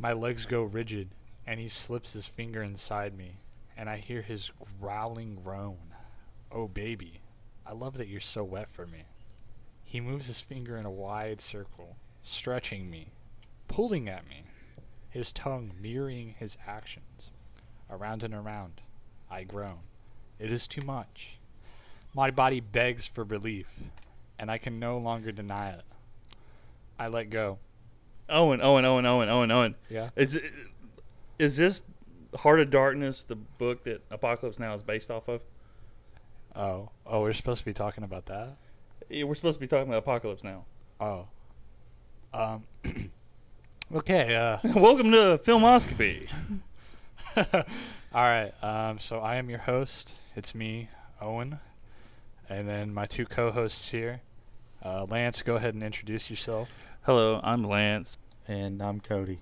My legs go rigid, and he slips his finger inside me, and I hear his growling groan. Oh, baby, I love that you're so wet for me. He moves his finger in a wide circle, stretching me, pulling at me, his tongue mirroring his actions. Around and around, I groan. It is too much. My body begs for relief, and I can no longer deny it. I let go. Owen, Owen, Owen, Owen, Owen, Owen. Yeah. Is it, is this Heart of Darkness the book that Apocalypse Now is based off of? Oh, oh, we're supposed to be talking about that. Yeah, we're supposed to be talking about Apocalypse Now. Oh. Um. okay. Uh. Welcome to Filmoscopy. All right. Um. So I am your host. It's me, Owen, and then my two co-hosts here. Uh, Lance, go ahead and introduce yourself. Hello, I'm Lance. And I'm Cody.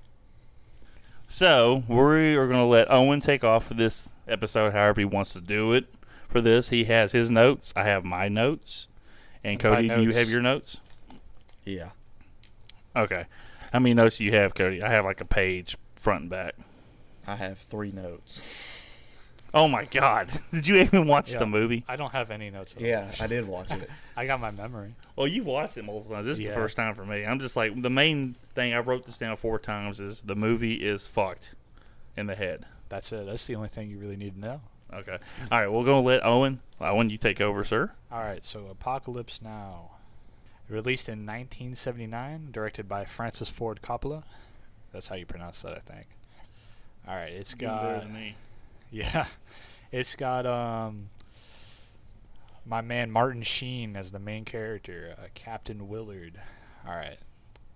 So we are going to let Owen take off for this episode, however he wants to do it. For this, he has his notes. I have my notes. And And by Cody, do you have your notes? Yeah. Okay. How many notes do you have, Cody? I have like a page front and back. I have three notes. Oh my God! Did you even watch Yeah. the movie? I don't have any notes. at all. Yeah, I did watch it. I got my memory. Well, you've watched it multiple times. This is Yeah. the first time for me. I'm just like the main thing. I wrote this down four times. Is the movie is fucked in the head. That's it. That's the only thing you really need to know. Okay. All right. We're gonna let Owen. Uh, Owen, you take over, sir. All right, so Apocalypse Now. Released in 1979, directed by Francis Ford Coppola. That's how you pronounce that, I think. All right. It's got than me. yeah, it's got um my man Martin Sheen as the main character, uh, Captain Willard. All right,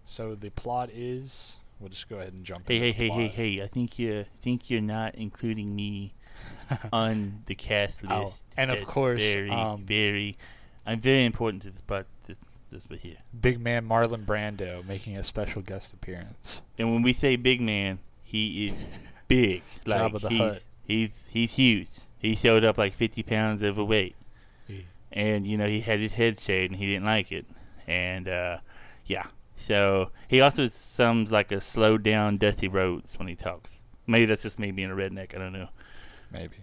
so the plot is we'll just go ahead and jump. Hey, hey, hey, hey, plot. hey! I think you think you're not including me on the cast list. Oh, and of course, very, um, very, I'm very important to this part. This, this bit here. Big man Marlon Brando making a special guest appearance. And when we say big man, he is big. Like he's. He's he's huge. He showed up like 50 pounds overweight, and you know he had his head shaved and he didn't like it. And uh, yeah, so he also sounds like a slowed down Dusty Rhodes when he talks. Maybe that's just me being a redneck. I don't know. maybe.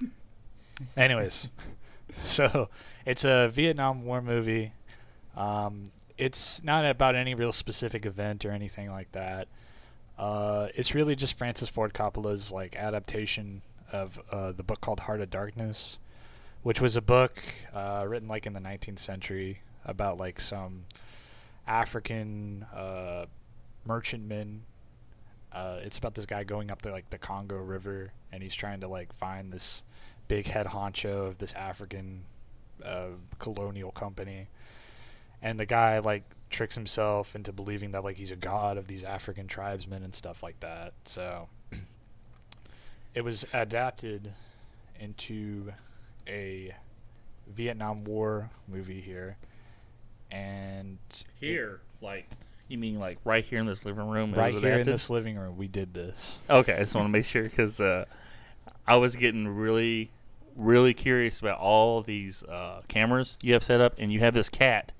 Anyways, so it's a Vietnam War movie. Um, it's not about any real specific event or anything like that. Uh, it's really just Francis Ford Coppola's like adaptation of uh, the book called Heart of Darkness, which was a book uh, written like in the 19th century about like some African uh, merchantmen. Uh, it's about this guy going up the like the Congo River, and he's trying to like find this big head honcho of this African uh, colonial company, and the guy like tricks himself into believing that like he's a god of these African tribesmen and stuff like that. So it was adapted into a Vietnam War movie here, and it- Here, like you mean like right here in this living room? right here in this living room, we did this. Okay, I just want to make sure because uh, I was getting really, really curious about all these uh, cameras you have set up, and you have this cat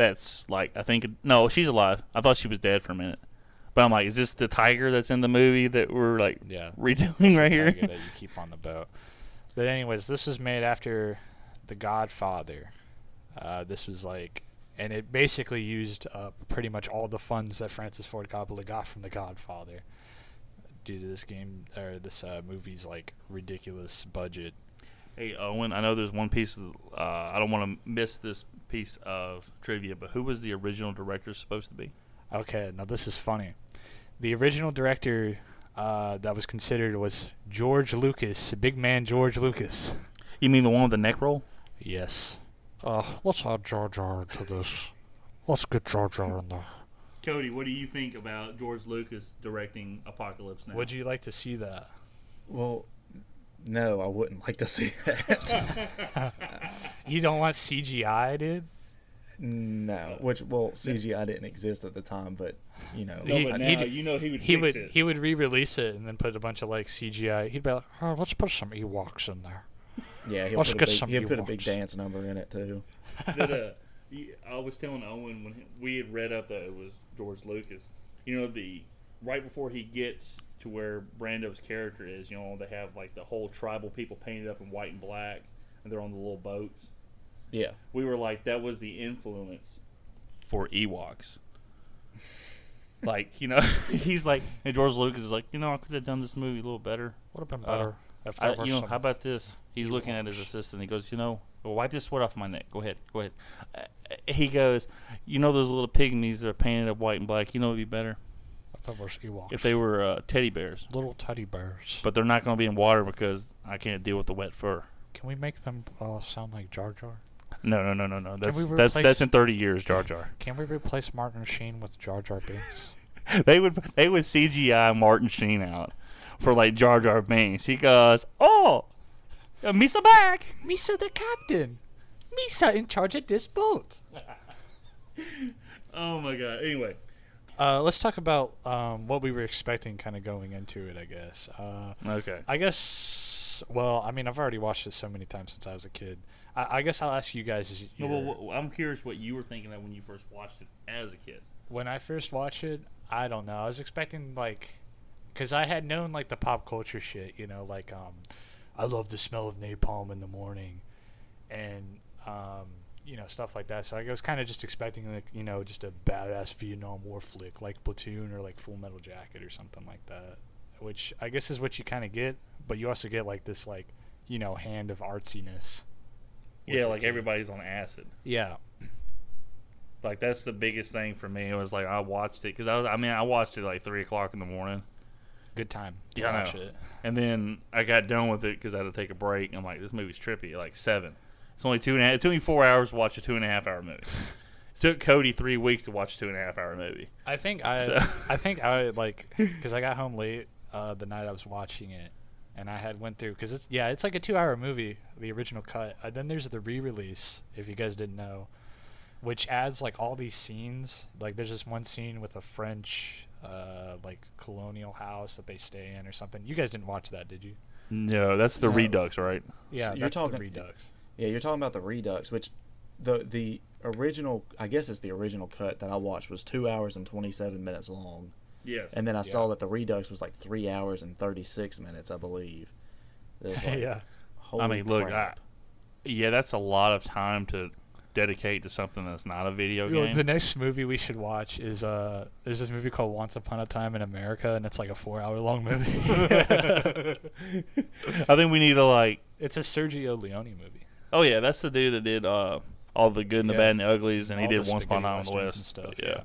that's like I think no, she's alive. I thought she was dead for a minute, but I'm like, is this the tiger that's in the movie that we're like Yeah. redoing right here? that you keep on the boat. But anyways, this was made after The Godfather. Uh, this was like, and it basically used up pretty much all the funds that Francis Ford Coppola got from The Godfather, due to this game or this uh, movie's like ridiculous budget. Hey Owen, I know there's one piece of uh, I don't want to miss this piece of trivia, but who was the original director supposed to be? Okay, now this is funny. The original director uh, that was considered was George Lucas, big man George Lucas. You mean the one with the neck roll? Yes. Uh, let's add Jar Jar to this. Let's get Jar Jar in there. Cody, what do you think about George Lucas directing Apocalypse Now? Would you like to see that? Well, no, I wouldn't like to see that. You don't want CGI, dude? no, which well, CGI didn't exist at the time, but you know, No, but he'd- now you know he would He would it. he would re-release it and then put a bunch of like CGI. He'd be like, Uh, let's put some Ewoks in there. yeah, he'll Let's put, a big, some he'll put a big dance number in it too. Did, uh, I was telling Owen when we had read up that it was George Lucas. You know the right before he gets to where Brando's character is, you know, they have like the whole tribal people painted up in white and black, and they're on the little boats. Yeah. We were like, that was the influence for Ewoks. like, you know, he's like, and George Lucas is like, you know, I could have done this movie a little better. Would have been Uh, better if I, there you know, how about this? He's looking at his assistant. He goes, you know, well, wipe this sweat off my neck. Go ahead, go ahead. Uh, he goes, you know, those little pygmies that are painted up white and black. You know, it'd be better if there was Ewoks. if they were uh, teddy bears, little teddy bears. but they're not going to be in water because I can't deal with the wet fur. Can we make them uh, sound like Jar Jar? No, no, no, no, no. That's that's that's in thirty years, Jar Jar. Can we replace Martin Sheen with Jar Jar Binks? they would they would CGI Martin Sheen out for like Jar Jar Binks. He goes, "Oh, uh, Misa back." Misa the captain. Misa in charge of this boat. Oh my god. Anyway, Uh, let's talk about um, what we were expecting kind of going into it, I guess. Uh, okay. I guess, well, I mean, I've already watched it so many times since I was a kid. I, I guess I'll ask you guys. Is No, your- well, well, I'm curious what you were thinking of when you first watched it as a kid. when I first watched it, I don't know. I was expecting like, cause I had known like the pop culture shit, you know, like um, I love the smell of napalm in the morning, and um, you know stuff like that. So I was kind of just expecting like you know just a badass Vietnam War flick like Platoon or like Full Metal Jacket or something like that, which I guess is what you kind of get, but you also get like this like you know hand of artsiness. Yeah, like everybody's on acid. Yeah. Like that's the biggest thing for me. It was like I watched it because I was, I mean I watched it like three o'clock in the morning, Good time. Yeah, I know. it. and then I got done with it because I had to take a break. I'm like, this movie's trippy. Like seven. It's only two and a half. It took me four hours to watch a two and a half hour movie. It took Cody three weeks to watch a two and a half hour movie. I think I So- I think I like because I got home late uh, the night I was watching it, and I had went through because it's yeah it's like a two-hour movie, the original cut. Uh, then there's the re-release if you guys didn't know, which adds like all these scenes. Like there's this one scene with a French uh, like colonial house that they stay in or something. You guys didn't watch that, did you? No, that's the No. Redux, right? Yeah, you're that's talking- the Redux. Yeah, you're talking about the Redux, which the the original I guess it's the original cut that I watched was two hours and twenty seven minutes long. Yes. And then I saw that the Redux was like three hours and thirty six minutes, I believe. Like, yeah. holy I mean, look, I, yeah, that's a lot of time to dedicate to something that's not a video You know, game. the next movie we should watch is uh there's this movie called Once Upon a Time in America and it's like a four hour long movie. I think we need to like. it's a Sergio Leone movie. Oh yeah, that's the dude that did uh, all the good and the bad and the uglies, and he All did the Once Upon a spaghetti Time in the westerns West and stuff, yeah. yeah.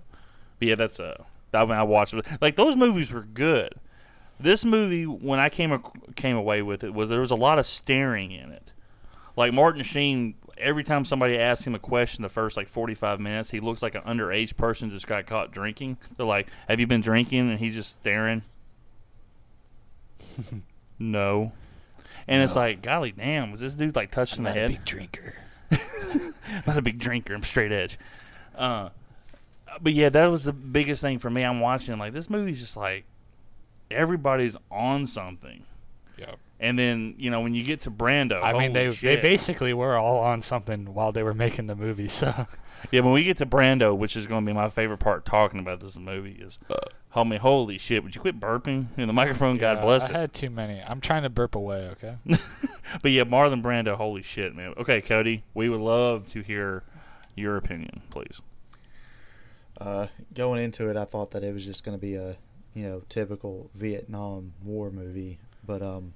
but yeah, that's uh, I mean, I watched it. Like those movies were good. This movie, when I came ac- came away with it, was there was a lot of staring in it. Like Martin Sheen, every time somebody asks him a question, the first like forty five minutes, he looks like an underage person just got caught drinking. They're like, "Have you been drinking?" And he's just staring. no. And it's like, golly damn, was this dude like touched in the head? Big drinker. not a big drinker. I'm straight edge. Uh, but yeah, that was the biggest thing for me. I'm watching like this movie's just like everybody's on something. Yeah. And then you know when you get to Brando, I mean, they holy they basically were all on something while they were making the movie. So yeah. When we get to Brando, which is going to be my favorite part talking about this movie is, homie, holy shit! Would you quit burping in the microphone? God Yeah, bless I it. had too many. I'm trying to burp away. Okay. but yeah, Marlon Brando, holy shit, man. Okay, Cody, we would love to hear your opinion, please. Uh, going into it, I thought that it was just going to be a, you know, typical Vietnam War movie. But, um,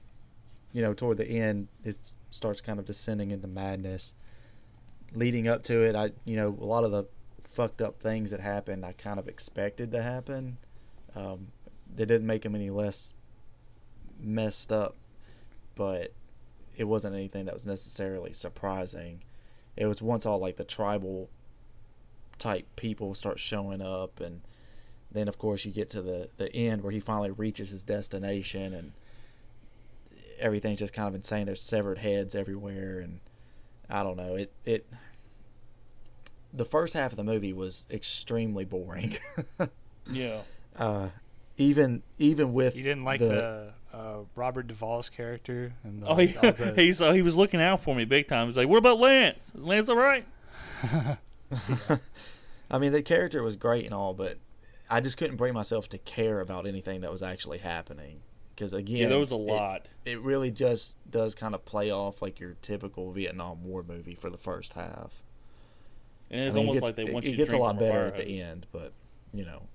you know, toward the end, it starts kind of descending into madness. Leading up to it, I, you know, a lot of the fucked up things that happened, I kind of expected to happen. Um, they didn't make him any less messed up, but it wasn't anything that was necessarily surprising. It was once all like the tribal type people start showing up and then of course you get to the the end where he finally reaches his destination and everything's just kind of insane there's severed heads everywhere and i don't know it it the first half of the movie was extremely boring Yeah. Uh even even with You didn't like the, uh, Robert Duvall's character and the, Oh, he, all the- he's uh, he was looking out for me big time. He's like, "What about Lance? Lance all right?" I mean, the character was great and all, but I just couldn't bring myself to care about anything that was actually happening. Because again, Yeah, there was a lot. It, really just does kind of play off like your typical Vietnam War movie for the first half. and it's I mean, it almost gets, like they want it you to gets a drink lot better fire at the end, but you know, No.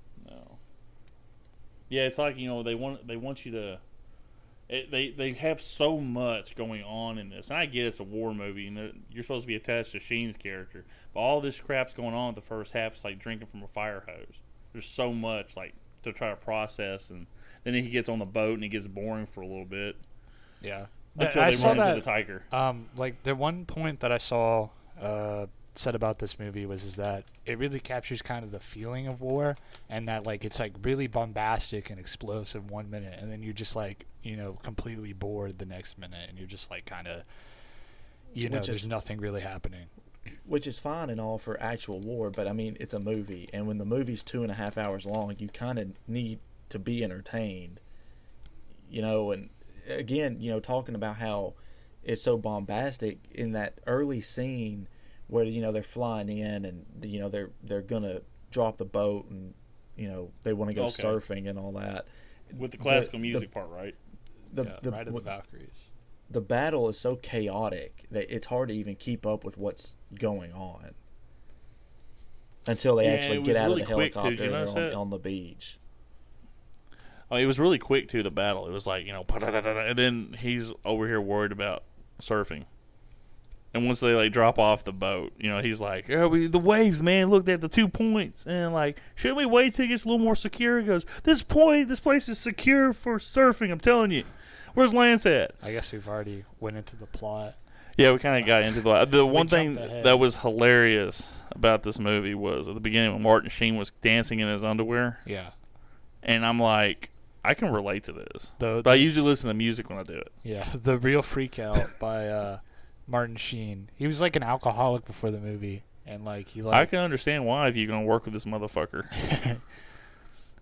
Yeah, it's like you know they want they want you to. It, they they have so much going on in this, and I get it's a war movie, and you're supposed to be attached to Sheen's character, but all this crap's going on in the first half. It's like drinking from a fire hose. There's so much like to try to process, and then he gets on the boat and it gets boring for a little bit Yeah. Until I they saw run that. into the tiger. Um, like the one point that I saw uh, said about this movie was is that it really captures kind of the feeling of war, and that like it's like really bombastic and explosive one minute, and then you're just like you know completely bored the next minute, and you're just like kind of you know Which there's is- nothing really happening. which is fine and all for actual war, but I mean it's a movie, and when the movie's two and a half hours long, you kind of need to be entertained, you know. And again, you know, talking about how it's so bombastic in that early scene where you know they're flying in and you know they're they're gonna drop the boat and you know they want to go Okay. surfing and all that. With the the- classical the- music part, right? The yeah, the, right at the Valkyries. the battle is so chaotic that it's hard to even keep up with what's going on until they Yeah, actually get out really of the quick, too. helicopter you and they're on, on the beach. Oh, it was really quick too. The battle. It was like you know, and then he's over here worried about surfing. And once they like drop off the boat, you know, he's like, "Oh, we, the waves, man! Look at the two points." And like, shouldn't we wait till it gets a little more secure? He goes, "This point, this place is secure for surfing. I'm telling you." Where's Lance at? I guess we've already went into the plot. Yeah, we kind of got into the the one thing ahead. that was hilarious about this movie was at the beginning when Martin Sheen was dancing in his underwear, Yeah. and I'm like, I can relate to this. The, But I usually listen to music when I do it. Yeah, the real freak out by uh, Martin Sheen. He was like an alcoholic before the movie, and like he like. I can understand why if you're gonna work with this motherfucker.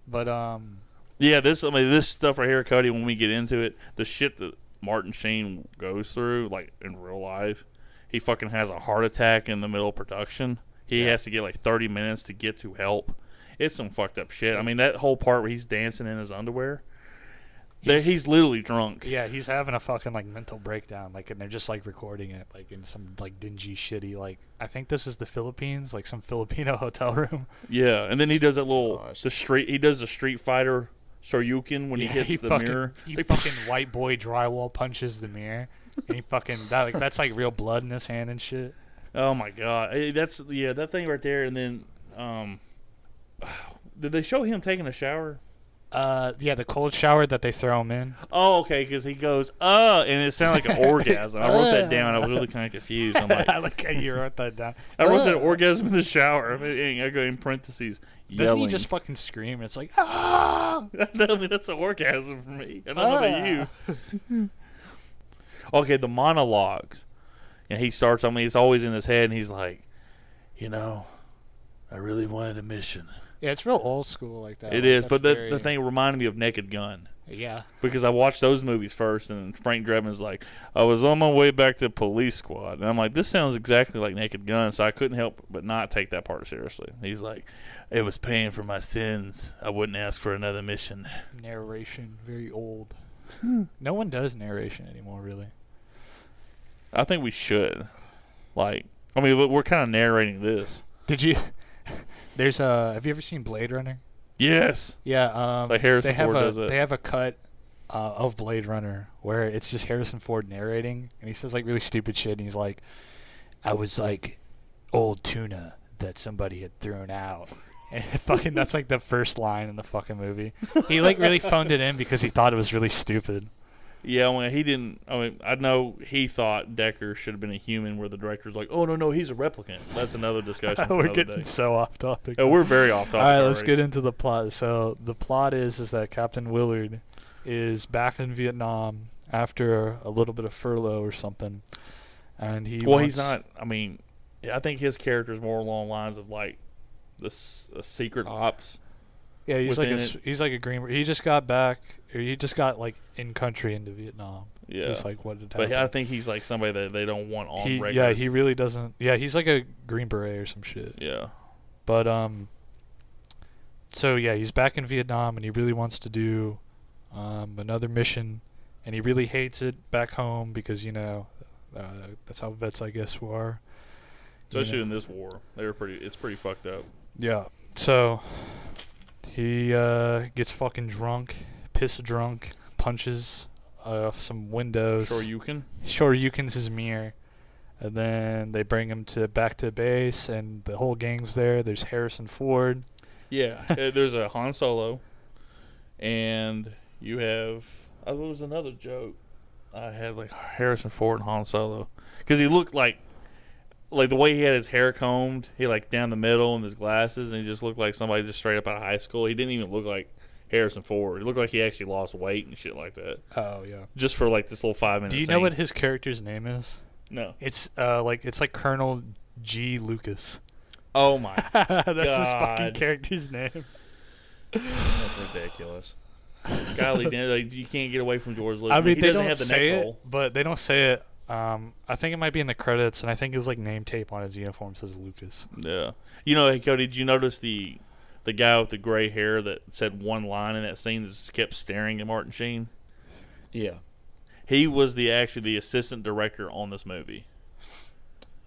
but um, Yeah, this I mean this stuff right here, Cody. When we get into it, the shit that Martin Sheen goes through, like in real life, he fucking has a heart attack in the middle of production. He Yeah. has to get like 30 minutes to get to help. It's some fucked up shit. I mean, that whole part where he's dancing in his underwear, there He's- he's literally drunk. yeah, he's having a fucking like mental breakdown. Like, and they're just like recording it like in some like dingy, shitty like. I think this is the Philippines, like some Filipino hotel room. Yeah, and then he does that little Gosh. the street. He does the Street Fighter Shoryuken when Yeah, he hits the fucking, mirror. He like, fucking white boy drywall punches the mirror, and he fucking that like that's like real blood in his hand and shit. Oh my god, Eh, that's yeah, that thing right there. And then, um, did they show him taking a shower? Uh, yeah, the cold shower that they throw him in. Oh, okay, because he goes, uh, and it sounded like an orgasm. I wrote that down. I was really kind of confused. I'm like, I like how you wrote that down. I wrote that orgasm in the shower. I, go in parentheses. Doesn't he just fucking scream? It's like, ah! I mean, that's an orgasm for me. And I don't know about you. okay, the monologues. And he starts, I mean, it's always in his head, and he's like, you know, I really wanted a mission. Yeah, it's real old school like that. It Like, is, but the, very- the thing reminded me of Naked Gun. Yeah, because I watched those movies first, and Frank Drebin's like, I was on my way back to Police Squad, and I'm like, this sounds exactly like Naked Gun, so I couldn't help but not take that part seriously. He's like, it was paying for my sins. I wouldn't ask for another mission. narration, very old. no one does narration anymore, really. I think we should, like, I mean, we're kind of narrating this. Did you? There's a. Have you ever seen Blade Runner? Yes, Yeah. Um, like Harrison they have Ford a does it. they have a cut uh, of Blade Runner where it's just Harrison Ford narrating, and he says like really stupid shit. And he's like, "I was like old tuna that somebody had thrown out." And fucking, that's like the first line in the fucking movie. He like really phoned it in because he thought it was really stupid. Yeah. Well, he didn't. I mean, I know he thought Decker should have been a human, where the director's like, oh no, no, he's a replicant. That's another discussion. We're getting day. so off topic. Oh, we're very off topic. All right, let's get into the plot. So the plot is is that Captain Willard is back in Vietnam after a little bit of furlough or something, and he well, he's not. I mean, I think his character is more along the lines of like the s- uh, secret ops. Yeah, he's like a within s- it. he's like a green. He just got back. Or he just got like in country into Vietnam. Yeah, It's like what did but happen. I think he's like somebody that they don't want on he, record. yeah, he really doesn't. Yeah, he's like a green beret or some shit. yeah. But um, so yeah, he's back in Vietnam and he really wants to do um, another mission, and he really hates it back home because you know uh, that's how vets I guess are. You Especially know. in this war, they were pretty. It's pretty fucked up. Yeah. So he uh, gets fucking drunk, piss drunk, punches uh, some windows. Sure, you can. Shoryuken's his mirror. And then they bring him to back to base, and the whole gang's there. There's Harrison Ford. Yeah, uh, there's a Han Solo, and you have. Oh, there was another joke. I had like Harrison Ford and Han Solo because he looked like, like the way he had his hair combed, he like down the middle and his glasses, and he just looked like somebody just straight up out of high school. He didn't even look like Harrison Ford. He looked like he actually lost weight and shit like that, Oh yeah. just for like this little five minutes. Do you know what his character's name is? No. It's uh like it's like Colonel G. Lucas. Oh my. That's his fucking character's name. That's ridiculous. Golly, damn, like, you can't get away from George Lucas. I mean, he they doesn't don't have the say neck it, roll. but they don't say it. Um, I think it might be in the credits, and I think his like name tape on his uniform says Lucas. Yeah. You know, hey, Cody, did you notice the the guy with the gray hair that said one line in that scene that just kept staring at Martin Sheen? Yeah. He was the actually the assistant director on this movie.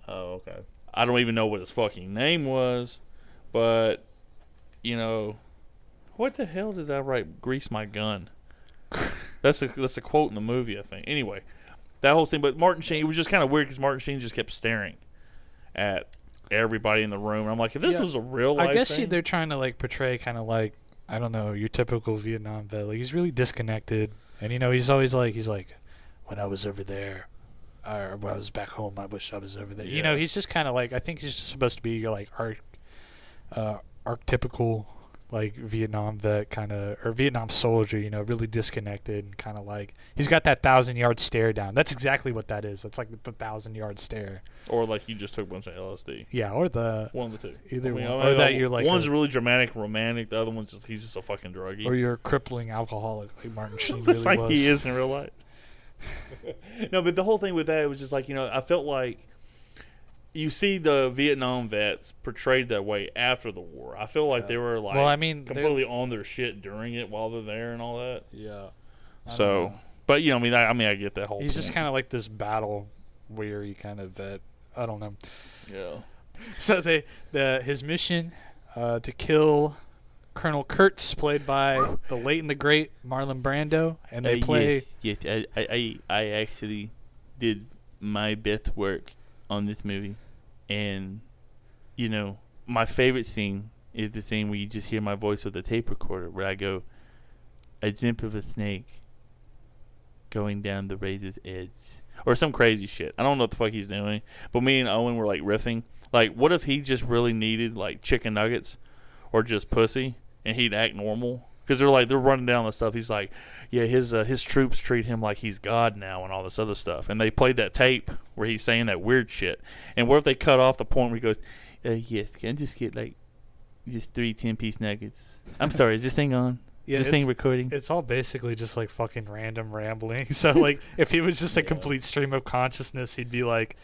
Oh, okay. I don't even know what his fucking name was, but you know, what the hell did I write? Grease my gun. That's a that's a quote in the movie, I think. Anyway, that whole thing. But Martin Sheen, it was just kind of weird because Martin Sheen just kept staring at everybody in the room. And I'm like, if this Yeah. was a real life I guess thing, they're trying to like portray kind of like I don't know your typical Vietnam vet. Like he's really disconnected, and you know he's always like he's like, when I was over there, or when I was back home, I wish I was over there. You know, he's just kind of like I think he's just supposed to be your like arch, uh, archetypical like Vietnam vet kind of or Vietnam soldier. You know, really disconnected and kind of like he's got that thousand yard stare down. That's exactly what that is. That's like the thousand yard stare. or like you just took a bunch of LSD. Yeah, or the One of the two. Either I mean, one. I Or that you're like one's a- really dramatic, romantic. The other one's just he's just a fucking druggie. or you're a crippling alcoholic like Martin Sheen It's really like was. he is in real life. no, but the whole thing with that it was just like you know I felt like you see the Vietnam vets portrayed that way after the war. I feel like they were like Well, I mean, they're- completely on their shit during it while they're there and all that. Yeah. I So, but you know, I mean, I, I mean, I get that whole. he's just kind of like this battle weary kind of vet. I don't know. yeah. So they the his mission uh, to kill Colonel Kurtz, played by the late and the great Marlon Brando, and they Uh, play. yes, yes. I, I, I I actually did my best work on this movie, and you know, my favorite scene is the scene where you just hear my voice with the tape recorder, where I go, "A dreamt of a snake going down the razor's edge," or some crazy shit. I don't know what the fuck he's doing, but me and Owen were like riffing. Like, what if he just really needed like chicken nuggets, or just pussy, and he'd act normal? Because they're like they're running down the stuff. He's like, yeah, his uh, his troops treat him like he's God now, and all this other stuff. And they played that tape where he's saying that weird shit. And what if they cut off the point where he goes, uh, yes, can I just get like just three ten piece nuggets? I'm sorry, is this thing on? Yeah, is this thing recording? It's all basically just like fucking random rambling. So like, if he was just a complete stream of consciousness, he'd be like,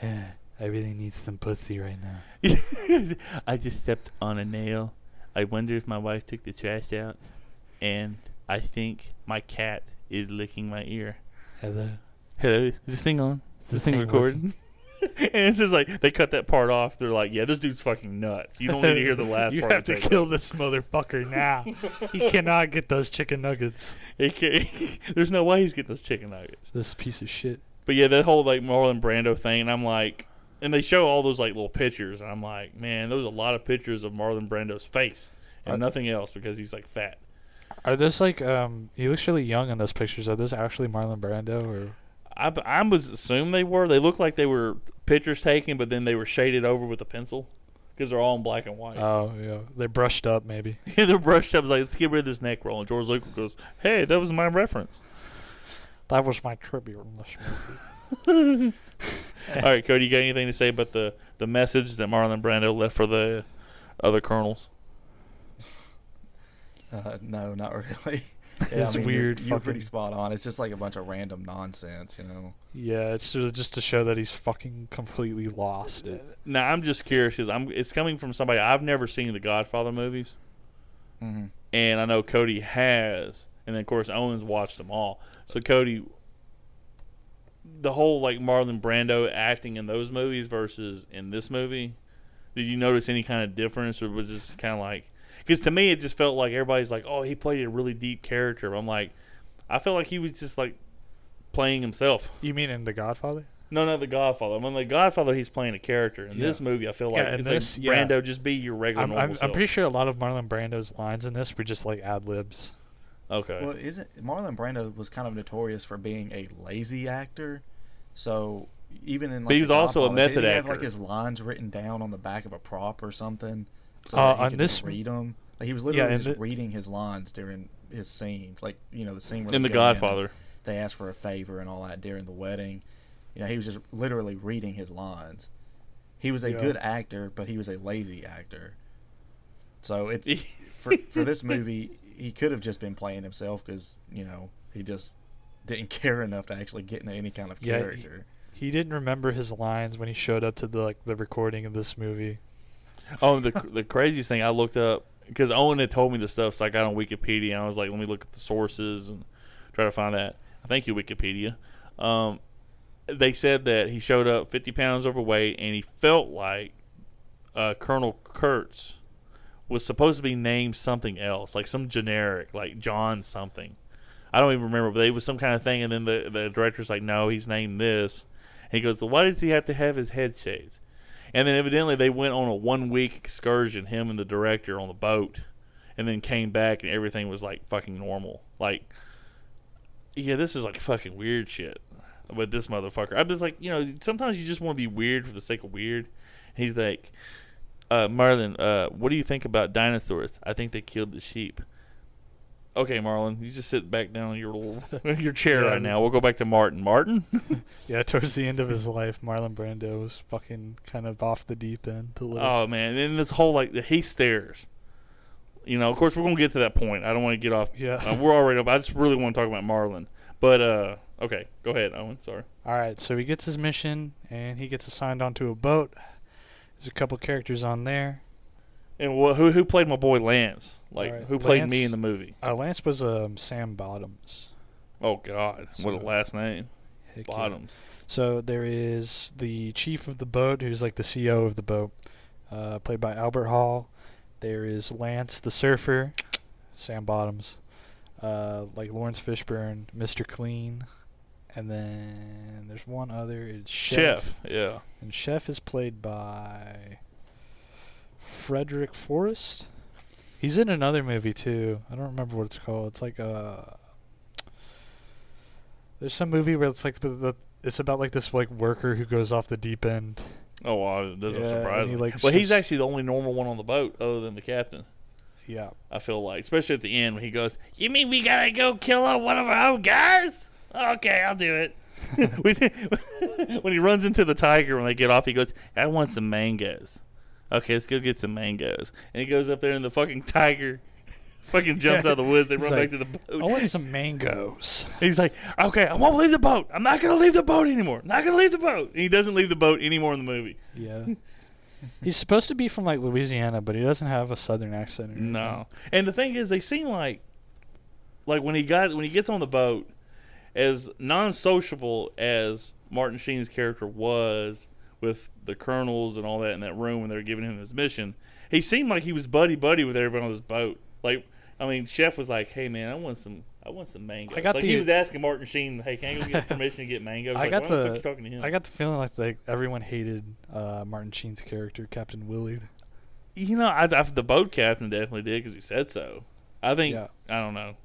"Eh, "I really need some pussy right now." I just stepped on a nail. I wonder if my wife took the trash out, and I think my cat is licking my ear. Hello. Hello, is this thing on? Is this thing thing recording? and it's just like they cut that part off. They're like, "Yeah, this dude's fucking nuts." You don't need to hear the last you part. have to kill this motherfucker now. he cannot get those chicken nuggets. He There's no way he's getting those chicken nuggets. This piece of shit. But yeah, that whole like Marlon Brando thing, and I'm like, and they show all those like little pictures, and I'm like, man, there's a lot of pictures of Marlon Brando's face and Uh, nothing else because he's like fat. Are those like um? He looks really young in those pictures. Are those actually Marlon Brando or? I, I was assume they were. They looked like they were pictures taken, but then they were shaded over with a pencil because they're all in black and white. Oh yeah, they're brushed up maybe. they're brushed up. It's like, let's get rid of this neck roll. And George Lucas goes, "Hey, that was my reference." That was my tribute in this movie. all right, Cody, you got anything to say about the the message that Marlon Brando left for the other colonels? Uh, no, not really. It's you're- weird You're, pretty fucking- spot on. It's just like a bunch of random nonsense, you know. Yeah, it's ju- just to show that he's fucking completely lost it. Now I'm just curious because I'm. It's coming from somebody I've never seen the Godfather movies. hmm and I know Cody has, and then of course Owens watched them all. So Cody, the whole like Marlon Brando acting in those movies versus in this movie, did you notice any kind of difference, or was this kind of like? Because to me, it just felt like everybody's like, "Oh, he played a really deep character." I'm like, I felt like he was just like playing himself. You mean in The Godfather? No, no, The Godfather. I mean, The Godfather, he's playing a character. In Yeah. this movie, I feel like Yeah, it's this, like yeah. Brando, just be your regular I'm, normal I'm, I'm pretty sure a lot of Marlon Brando's lines in this were just like ad libs. Okay. Well, isn't Marlon Brando was kind of notorious for being a lazy actor, so even in like But he was The also a method did he have like his lines written down on the back of a prop or something, so Uh, that he on could this- just read them. Like he was literally in just the- reading his lines during his scenes, like you know the scene where in The go and Godfather. they asked for a favor and all that during the wedding. You know, he was just literally reading his lines. He was a Yeah. good actor, but he was a lazy actor. So it's for for this movie, he could have just been playing himself because you know he just didn't care enough to actually get into any kind of Yeah, he- character. He didn't remember his lines when he showed up to the like the recording of this movie. Oh, the the craziest thing I looked up because Owen had told me the stuff, so I got on Wikipedia. and I was like, let me look at the sources and try to find that. Thank you, Wikipedia. Um, they said that he showed up 50 pounds overweight, and he felt like uh, Colonel Kurtz was supposed to be named something else, like some generic, like John something. I don't even remember, but it was some kind of thing. And then the the director's like, no, he's named this. And he goes, well, why does he have to have his head shaved? And then evidently they went on a one week excursion, him and the director on the boat, and then came back and everything was like fucking normal. Like, yeah, this is like fucking weird shit with this motherfucker. I'm just like, you know, sometimes you just want to be weird for the sake of weird. He's like, uh, Marlon, uh, what do you think about dinosaurs? I think they killed the sheep. Okay, Marlon, you just sit back down in your little your chair Yeah. right now. We'll go back to Martin. Martin. Yeah, towards the end of his life, Marlon Brando was fucking kind of off the deep end. Oh man, and this whole like he stares. You know, of course we're gonna get to that point. I don't want to get off. Yeah. uh, we're already up. I just really want to talk about Marlon. But uh, okay, go ahead, Owen. Sorry. All right, so he gets his mission and he gets assigned onto a boat. There's a couple characters on there. And wh- who who played my boy Lance? Like right, who played me in the movie? Uh, Lance was um, Sam Bottoms. Oh God, what a So- last name. Bottoms. So there is the chief of the boat, who's like the CEO of the boat, uh, played by Albert Hall. There is Lance, the surfer, Sam Bottoms, uh, like Laurence Fishburne, Mr. Clean, and then there's one other. It's Chef, Chef. Yeah. and Chef is played by Frederick Forrest. He's in another movie too. I don't remember what it's called. It's like uh There's some movie where it's like the, the it's about like this like worker who goes off the deep end. Oh, well, it doesn't Yeah, surprise he, me. like, well, he's actually the only normal one on the boat, other than the captain. Yeah. I feel like, especially at the end when he goes, "You mean we gotta go kill one of our own guys?" Okay, I'll do it. When he runs into the tiger when they get off, he goes, "I want some mangoes. Okay, let's go get some mangoes. And he goes up there, and the fucking tiger fucking jumps out of the woods. They He's run like, back to the boat. I want some mangoes. He's like, "Okay, I won't leave the boat. I'm not gonna leave the boat anymore. Not gonna leave the boat." And he doesn't leave the boat anymore in the movie. Yeah. He's supposed to be from like Louisiana, but he doesn't have a southern accent. Or. No. And the thing is, they seem like, like when he got when he gets on the boat, as non-sociable as Martin Sheen's character was with the colonels and all that in that room when they were giving him his mission, he seemed like he was buddy buddy with everybody on his boat. Like, I mean, Chef was like, "Hey man, I want some." I want some mangoes. I got like the- he was asking Martin Sheen, "Hey, can I get permission to get mangoes?" I like, got the talking to him? I got the feeling like like everyone hated uh, Martin Sheen's character, Captain Willard. you know, I, I, the boat captain definitely did because he said so. I think Yeah. I don't know.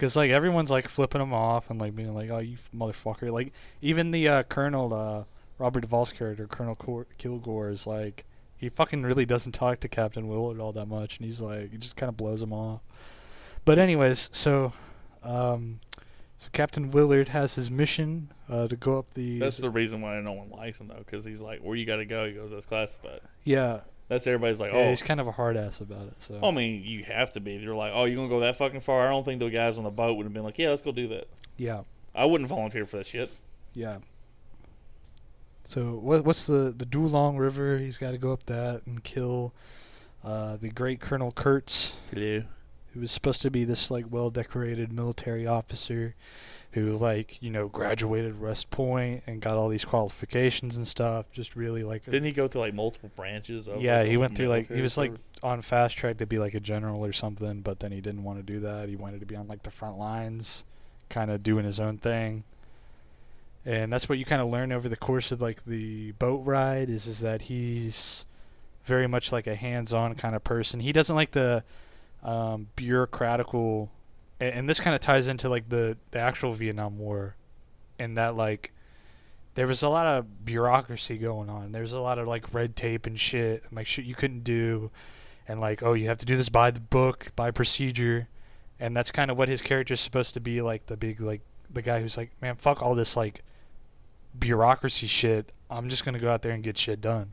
Because like everyone's like flipping him off and like being like, "Oh, you motherfucker!" Like even the uh, Colonel uh, Robert Duvall's character, Colonel Cor- Kilgore, is like he fucking really doesn't talk to Captain Willard all that much, and he's like he just kind of blows him off. But anyways, so um, so Captain Willard has his mission uh, to go up the. That's the reason why no one likes him though, because he's like, "Where you got to go?" He goes, "That's classified." yeah, That's everybody's like, yeah, "Oh." he's kind of a hard ass about it. So I mean, you have to be. If you're like, "Oh, you're gonna go that fucking far?" I don't think the guys on the boat would have been like, "Yeah, let's go do that." yeah, I wouldn't volunteer for that shit. yeah. So what what's the the Dulong River? He's got to go up that and kill uh, the great Colonel Kurtz. Hello. who was supposed to be this like well decorated military officer who like, you know, graduated West Point and got all these qualifications and stuff. Just really like a- Didn't he go through like multiple branches? Of yeah, he went through like he was like on fast track to be like a general or something, but then he didn't want to do that. He wanted to be on like the front lines, kind of doing his own thing. And that's what you kind of learn over the course of like the boat ride is is that he's very much like a hands-on kind of person. He doesn't like the um, bureaucratical, and, and this kind of ties into like the the actual Vietnam War, in that like there was a lot of bureaucracy going on. There's a lot of like red tape and shit, and like shit you couldn't do, and like oh you have to do this by the book, by procedure, and that's kind of what his character is supposed to be like the big like the guy who's like man fuck all this like bureaucracy shit. I'm just gonna go out there and get shit done.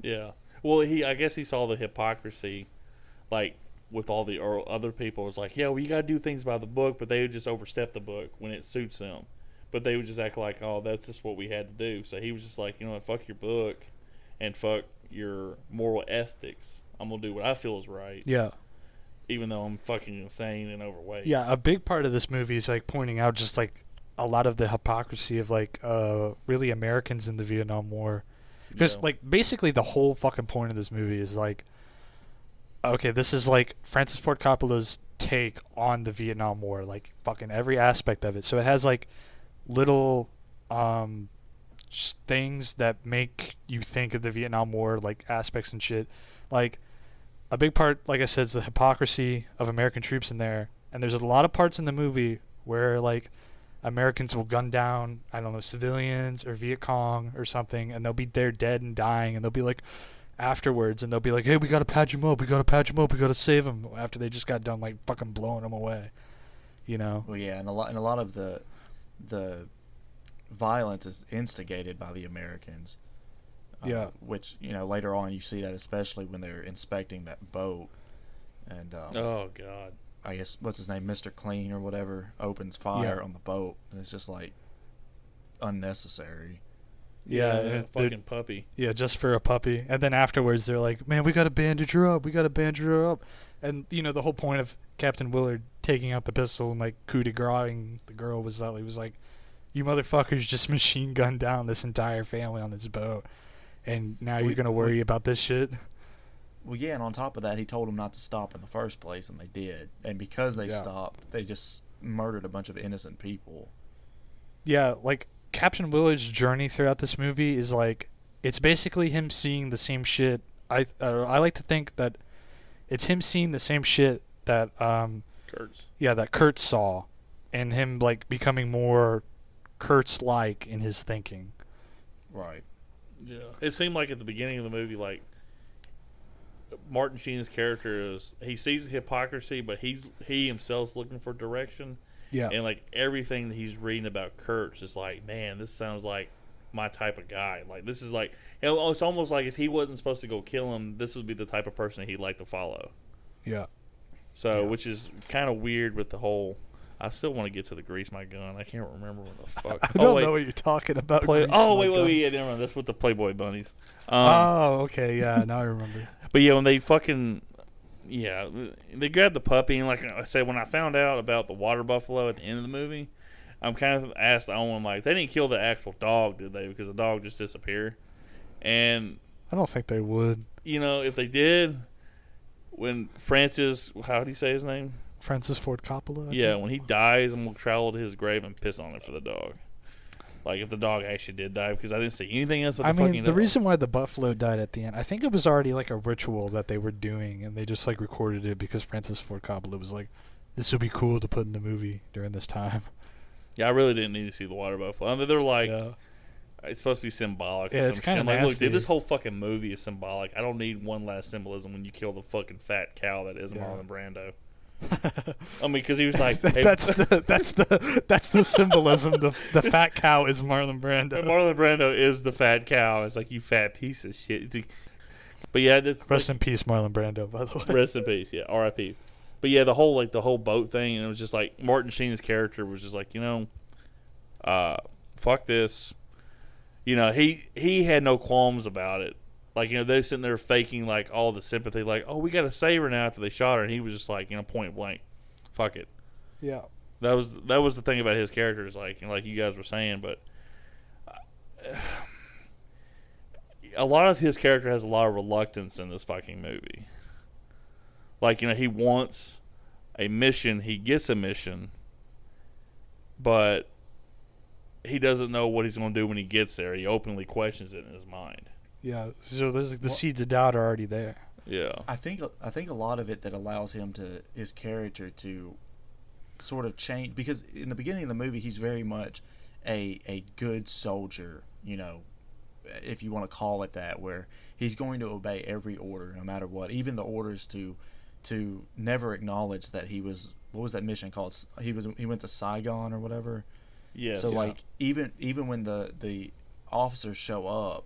Yeah. Well, he I guess he saw the hypocrisy, like with all the other people. It was like, yeah, well, you got to do things by the book, but they would just overstep the book when it suits them. But they would just act like, oh, that's just what we had to do. So he was just like, you know what, fuck your book, and fuck your moral ethics. I'm gonna do what I feel is right, Yeah. even though I'm fucking insane and overweight. Yeah, a big part of this movie is like pointing out just like a lot of the hypocrisy of like uh really Americans in the Vietnam War. Because Yeah. like basically the whole fucking point of this movie is like okay, this is like Francis Ford Coppola's take on the Vietnam War, like fucking every aspect of it. So it has like little um things that make you think of the Vietnam War, like aspects and shit. Like a big part, like I said, is the hypocrisy of American troops in there. And there's a lot of parts in the movie where like Americans will gun down, I don't know, civilians or Viet Cong or something, and they'll be there dead and dying, and they'll be like afterwards, and they'll be like, "Hey, we gotta patch him up. We gotta patch him up. We gotta save him." After they just got done like fucking blowing him away, you know? Well, yeah, and a lot and a lot of the the violence is instigated by the Americans. uh, Yeah. which you know later on you see that especially when they're inspecting that boat, and um, Oh God. I guess what's his name, Mister Clean or whatever, opens fire Yeah. on the boat, and it's just like unnecessary. Yeah, that and they're- fucking puppy. Yeah, just for a puppy. And then afterwards, they're like, "Man, we gotta bandage her up. We gotta bandage her up." And you know, the whole point of Captain Willard taking out the pistol and like coup de graceing the girl was that he was like, "You motherfuckers just machine gunned down this entire family on this boat, and now you're gonna we- worry about this shit." Well, yeah, and on top of that, he told them not to stop in the first place, and they did. And because they Yeah. stopped, they just murdered a bunch of innocent people. Yeah, like Captain Willard's journey throughout this movie is like it's basically him seeing the same shit. I uh, I like to think that it's him seeing the same shit that um Kurtz. yeah that Kurtz saw, and him like becoming more Kurtz like in his thinking. Right. Yeah. It seemed like at the beginning of the movie, like Martin Sheen's character is he sees the hypocrisy, but he's he himself's looking for direction, Yeah. and like everything that he's reading about Kurtz is like, man, this sounds like my type of guy. Like this is like you know, it's almost like if he wasn't supposed to go kill him, this would be the type of person he'd like to follow. Yeah. So, Yeah. which is kind of weird with the whole. I still want to get to the grease my gun. I can't remember what the fuck. I oh, don't wait. know what you're talking about. Play- oh wait, wait, gun. wait, yeah, never mind. That's with the Playboy bunnies. Um, oh, okay, yeah, now I remember. But yeah, when they fucking yeah, they grabbed the puppy and like I said, when I found out about the water buffalo at the end of the movie, I'm kind of asked Owen like they didn't kill the actual dog, did they? Because the dog just disappeared. And I don't think they would. you know, if they did, when Francis, how do you say his name? Francis Ford Coppola. I yeah, think? when he dies, I'm gonna travel to his grave and piss on it for the dog. Like if the dog actually did die, because I didn't see anything else. With I the mean, the dog. reason why the buffalo died at the end, I think it was already like a ritual that they were doing, and they just like recorded it because Francis Ford Coppola was like, "This would be cool to put in the movie during this time." Yeah, I really didn't need to see the water buffalo. I mean, they're like, yeah. it's supposed to be symbolic. Yeah, it's kinda. Like, look, dude, this whole fucking movie is symbolic. I don't need one last symbolism when you kill the fucking fat cow that is Yeah. Marlon Brando. I mean, because he was like, hey, that's the that's the that's the symbolism. The the fat cow is Marlon Brando. Marlon Brando is the fat cow. It's like you fat piece of shit. Like- but yeah, Rest in peace, Marlon Brando. By the way. rest in peace. Yeah, R.I.P. But yeah, the whole like the whole boat thing, and it was just like Martin Sheen's character was just like, you know, uh, fuck this. You know, he he had no qualms about it. Like you know, they're sitting there faking like all the sympathy, like oh we got to save her now after they shot her, and he was just like you know point blank, fuck it. Yeah. That was that was the thing about his characters, like like you guys were saying, but uh, a lot of his character has a lot of reluctance in this fucking movie. Like you know, he wants a mission, he gets a mission, but he doesn't know what he's going to do when he gets there. He openly questions it in his mind. Yeah. So there's the Well- seeds of doubt are already there. Yeah, I think I think a lot of it that allows him to his character to sort of change because in the beginning of the movie he's very much a a good soldier, you know, if you want to call it that, where he's going to obey every order no matter what, even the orders to to never acknowledge that he was what was that mission called? He was he went to Saigon or whatever. yes. So like even even when the the officers show up,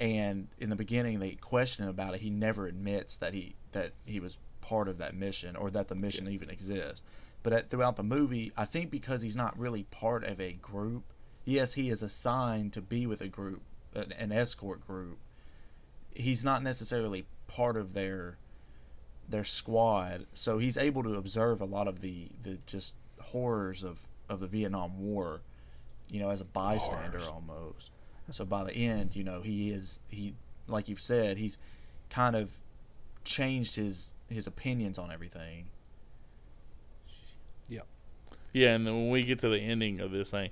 and in the beginning they question him about it, he never admits that he that he was part of that mission or that the mission even exists. But at, throughout the movie, I think because he's not really part of a group, yes, he is assigned to be with a group, an, an escort group. He's not necessarily part of their their squad, so he's able to observe a lot of the the just horrors of of the Vietnam War, you know, as a bystander almost. So by the end, you know, he is he like you've said, he's kind of changed his his opinions on everything. Yeah, Yeah, and then when we get to the ending of this thing,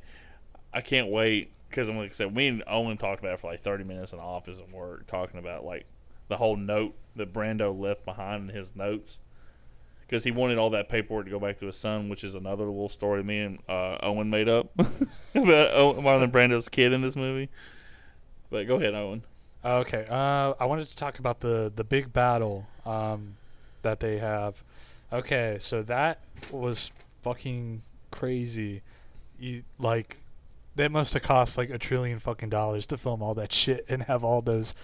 I can't wait because I'm like I said, we and Owen talked about it for like 30 minutes in the office at work, talking about like the whole note that Brando left behind in his notes. Because he wanted all that paperwork to go back to his son, which is another little story me and uh, Owen made up about Owen, Marlon Brando's kid in this movie. But go ahead, Owen. Okay. Uh, I wanted to talk about the the big battle um, that they have. Okay, so that was fucking crazy. You like that must have cost like a trillion fucking dollars to film all that shit and have all those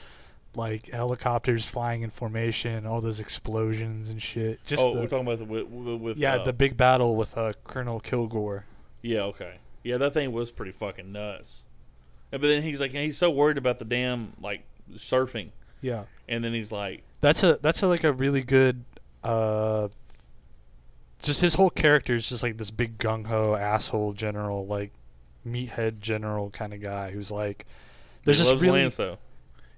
like helicopters flying in formation, all those explosions and shit. Just oh, the, we're talking about the with, with, yeah, uh, the big battle with uh, Colonel Kilgore. Yeah, okay. Yeah, that thing was pretty fucking nuts. Yeah, But then he's like, he's so worried about the damn like surfing, Yeah. and then he's like, That's a that's a, like a really good uh just his whole character is just like this big gung ho asshole general, like meathead general kind of guy who's like there's he this really Lance though.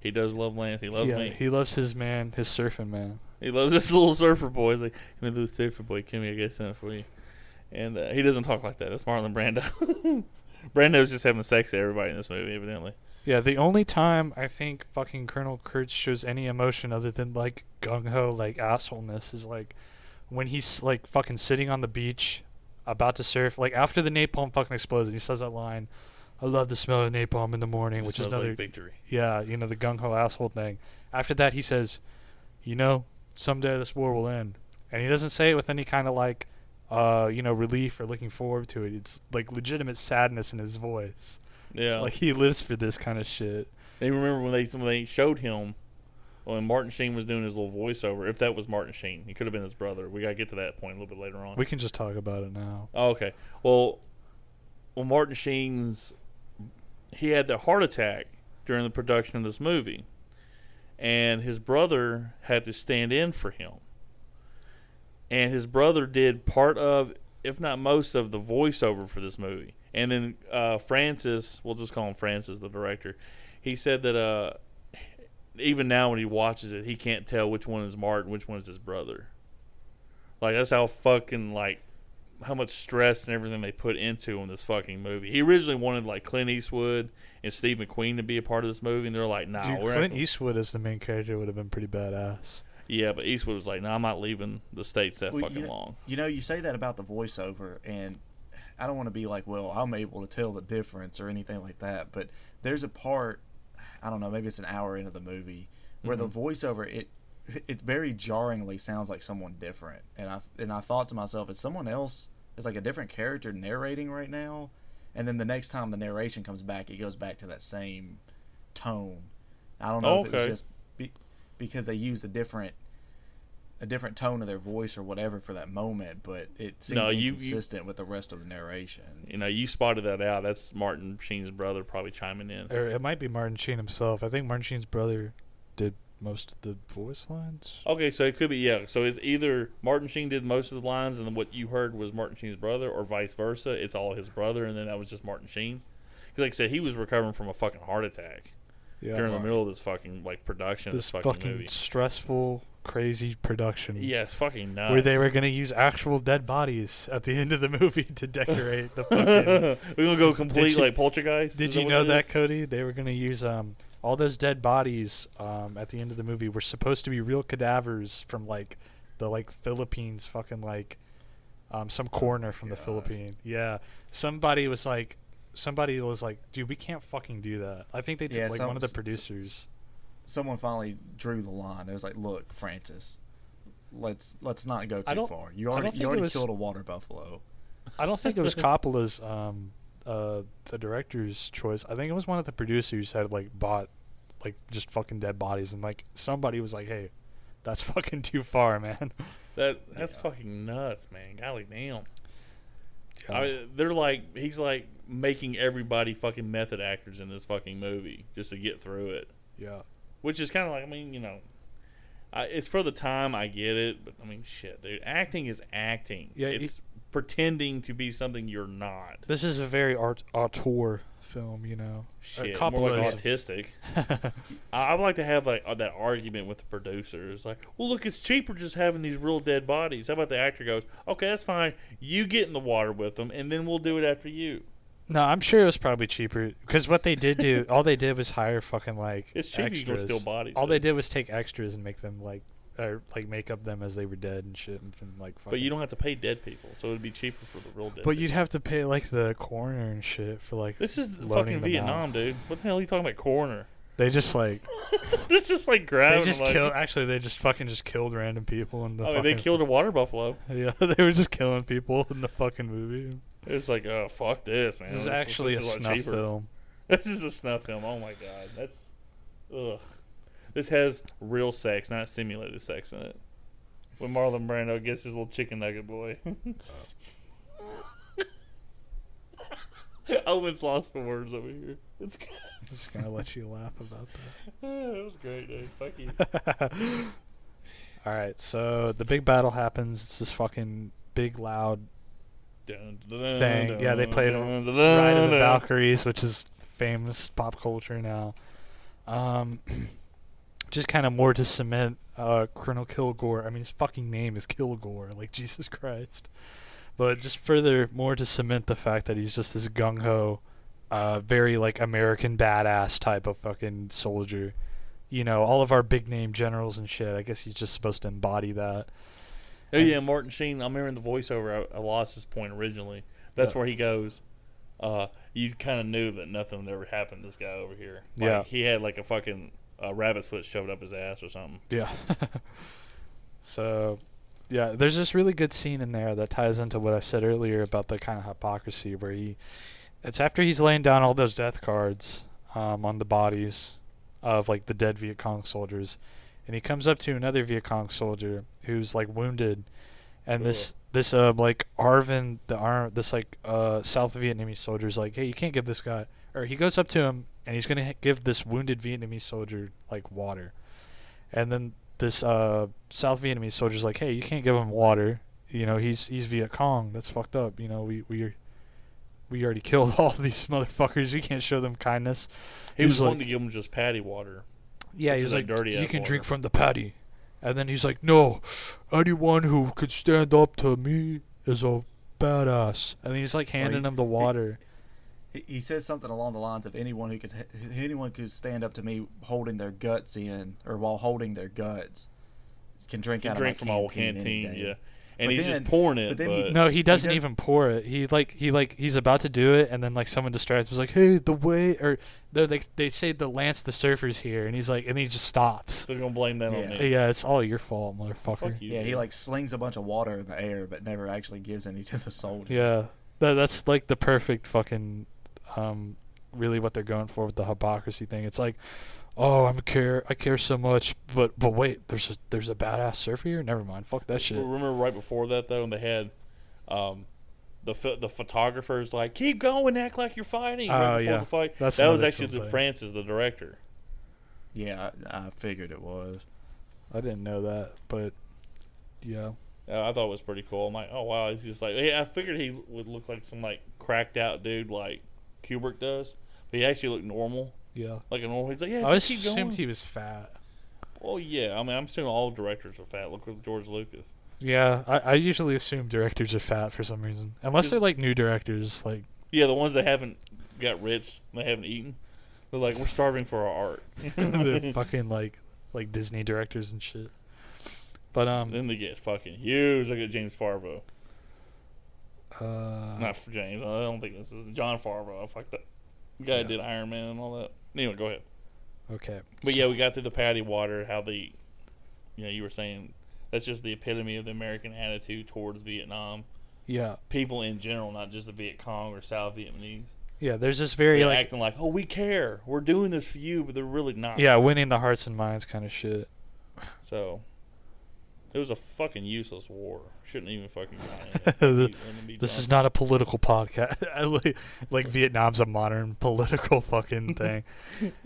He does love Lance. He loves yeah, me. he loves his man, his surfing man. He loves this little surfer boy. He's like, "Hey, little surfer boy, here, I got something for you." And uh, he doesn't talk like that. That's Marlon Brando. Brando's just having sex to everybody in this movie, evidently. Yeah, the only time I think fucking Colonel Kurtz shows any emotion other than like gung ho like assholeness is like when he's like fucking sitting on the beach about to surf, like after the napalm fucking explodes and he says that line, I love the smell of napalm in the morning, which is Smells like another victory. yeah, you know, the gung ho asshole thing. After that he says, You know, someday this war will end. And he doesn't say it with any kind of like uh, you know, relief or looking forward to it. It's like legitimate sadness in his voice. Yeah. Like he lives for this kind of shit. They remember when they when they showed him when Martin Sheen was doing his little voiceover. If that was Martin Sheen, he could have been his brother. We gotta get to that point a little bit later on. We can just talk about it now. Oh, okay. Well, well, Martin Sheen's he had the heart attack during the production of this movie, and his brother had to stand in for him. And his brother did part of, if not most of, the voiceover for this movie. And then uh, Francis, we'll just call him Francis, the director. He said that uh, even now when he watches it, he can't tell which one is Martin, which one is his brother. Like that's how fucking like how much stress and everything they put into in this fucking movie. He originally wanted like Clint Eastwood and Steve McQueen to be a part of this movie, and they're like, "Nah, Dude, we're Clint not- Eastwood as the main character would have been pretty badass. yeah." But Eastwood was like, "No, nah, I'm not leaving the states that Well, fucking you know, long." You know, you say that about the voiceover, and I don't want to be like, well, I'm able to tell the difference or anything like that. But there's a part, I don't know, maybe it's an hour into the movie where the mm-hmm. voiceover it it very jarringly sounds like someone different, and I and I thought to myself, is someone else is like a different character narrating right now? And then the next time the narration comes back, it goes back to that same tone. I don't know Oh, if it was just be, because they used a different a different tone of their voice or whatever for that moment, but it seemed No, you- you- inconsistent with the rest of the narration. You know, you spotted that out. That's Martin Sheen's brother probably chiming in. Or it might be Martin Sheen himself. I think Martin Sheen's brother did most of the voice lines. Okay, so it could be yeah. So it's either Martin Sheen did most of the lines, and then what you heard was Martin Sheen's brother, or vice versa. It's all his brother, and then that was just Martin Sheen. Because like I said, he was recovering from a fucking heart attack Yeah, during the middle of this fucking like production of this this fucking, fucking movie. stressful, crazy production. Yeah, it's fucking nuts. Where they were gonna use actual dead bodies at the end of the movie to decorate the fucking. we're gonna go complete you- like poltergeist. Did you know that. Cody? They were gonna use um all those dead bodies um at the end of the movie were supposed to be real cadavers from like the like Philippines, fucking like um some coroner from the Philippines. Yeah, somebody was like, somebody was like, dude, we can't fucking do that. I think they took Yeah, like some- one of the producers. Someone finally drew the line. It was like, look, Francis, let's let's not go too far. You already you already was- killed a water buffalo. I don't think it was Coppola's um uh the director's choice. I think it was one of the producers had like bought like just fucking dead bodies and like somebody was like, hey, that's fucking too far, man. That that's Yeah. fucking nuts, man. Golly damn. Yeah. I mean, they're like he's like making everybody fucking method actors in this fucking movie just to get through it, Yeah. which is kind of like I mean you know, I, it's for the time I get it, but I mean shit, dude, acting is acting. Yeah, he- it's pretending to be something you're not. This is a very art auteur film, you know. Shit, Coppola more like is- autistic. I, I would like to have like uh, that argument with the producers, like, well, look, it's cheaper just having these real dead bodies. How about the actor goes, okay, that's fine. You get in the water with them, and then we'll do it after you. no, I'm sure it was probably cheaper because what they did do, all they did was hire fucking like It's cheaper. You can steal bodies. All though. they did was take extras and make them like, or like make up them as they were dead and shit, and, and like. But you don't have to pay dead people, so it'd be cheaper for the real dead. But people. you'd have to pay like the coroner and shit for like. This is fucking Vietnam, out. dude. What the hell are you talking about, coroner? They just like this is like grabbing. they just like, killed. Actually, they just fucking just killed random people in the. Oh, I mean, fucking, they killed a water buffalo. Yeah, they were just killing people in the fucking movie. It's like, oh fuck this, man. This is This- actually a this is lot snuff cheaper. film. This is a snuff film. Oh my god, that's ugh. This has real sex, not simulated sex in it. When Marlon Brando gets his little chicken nugget boy. Owen's lost for words over here. It's good. I'm just gonna let you laugh about that. it was great, dude. Fuck you. All right, so the big battle happens. It's this fucking big, loud Dun, dun, dun, thing. dun, Yeah, they played dun, dun, Ride of the dun. Valkyries, which is famous pop culture now. Um, just kind of more to cement uh, Colonel Kilgore. I mean, his fucking name is Kilgore. Like Jesus Christ. But just further, more to cement the fact that he's just this gung ho, uh, very like American badass type of fucking soldier. You know, all of our big name generals and shit. I guess he's just supposed to embody that. Oh yeah, Martin Sheen. I'm hearing the voiceover. I, I lost his point originally. That's Yeah. where he goes. Uh, you kind of knew that nothing would ever happened to this guy over here. Like, Yeah. he had like a fucking uh, rabbit's foot shoved up his ass or something. Yeah. so, yeah, there's this really good scene in there that ties into what I said earlier about the kind of hypocrisy where he, it's after he's laying down all those death cards um, on the bodies of like the dead Viet Cong soldiers, and he comes up to another Viet Cong soldier who's like wounded, and this this uh like Arvin the arm this like uh South Vietnamese soldier's like hey you can't give this guy or he goes up to him and he's gonna give this wounded Vietnamese soldier like water, and then this uh South Vietnamese soldier's like hey you can't give him water you know he's he's Viet Cong that's fucked up you know we we we already killed all these motherfuckers you can't show them kindness He He was was like- wanting to give him just paddy water. yeah, This he is was like like, dirty you can drink from the paddy. And then he's like, no, anyone who could stand up to me is a badass. And he's like handing he- him the water. He, he says something along the lines of anyone who could anyone could stand up to me holding their guts in or while holding their guts can drink He out drink of from my our canteen, any day. yeah. And But he's then- just pouring it. but But, he- no, he doesn't does- even pour it. He like he like he's about to do it, and then like someone distracts. Was like, hey, the way or they they they say the Lance the Surfer's here, and he's like, and he just stops. so they're gonna blame that on Yeah. me. Yeah, it's all your fault, motherfucker. Fuck you. Yeah, he like slings a bunch of water in the air, but never actually gives any to the soldier. Yeah, that that's like the perfect fucking, um, really what they're going for with the hypocrisy thing. It's like, oh, I'm care, I care so much, but but wait, there's a there's a badass surfer here. Never mind, fuck that shit. Remember right before that though, when they had um, the ph- the photographers like keep going, act like you're fighting. Oh, right before yeah. the fight. That's that was actually the thing. Francis, the director. Yeah, I, I figured it was. I didn't know that, but yeah. Uh, I thought it was pretty cool. I'm like, oh wow, he's just like, yeah. I figured he would look like some like cracked out dude like Kubrick does, but he actually looked normal, Yeah. like a normal. He's like, yeah, I just keep assumed going. he was fat. Oh yeah, I mean, I'm assuming all directors are fat. Look at George Lucas. Yeah, I, I usually assume directors are fat for some reason. Unless they're like new directors, like Yeah, the ones that haven't got rich, they haven't eaten. They're like, we're starving for our art. the fucking like like Disney directors and shit. But um then they get fucking huge. Look at James Favreau. Uh Not for James. I don't think this is John fucked up. The guy Yeah. did Iron Man and all that. Anyway, go ahead. okay. But so- yeah, we got through the paddy water. How the, you know, you were saying that's just the epitome of the American attitude towards Vietnam. yeah. People in general, not just the Viet Cong or South Vietnamese. Yeah, there's this very They're like acting like, oh, we care. We're doing this for you, but they're really not. yeah, winning the hearts and minds kind of shit. So it was a fucking useless war. Shouldn't even fucking gone in. Let it be This is not a political podcast. Like, like Vietnam's a modern political fucking thing.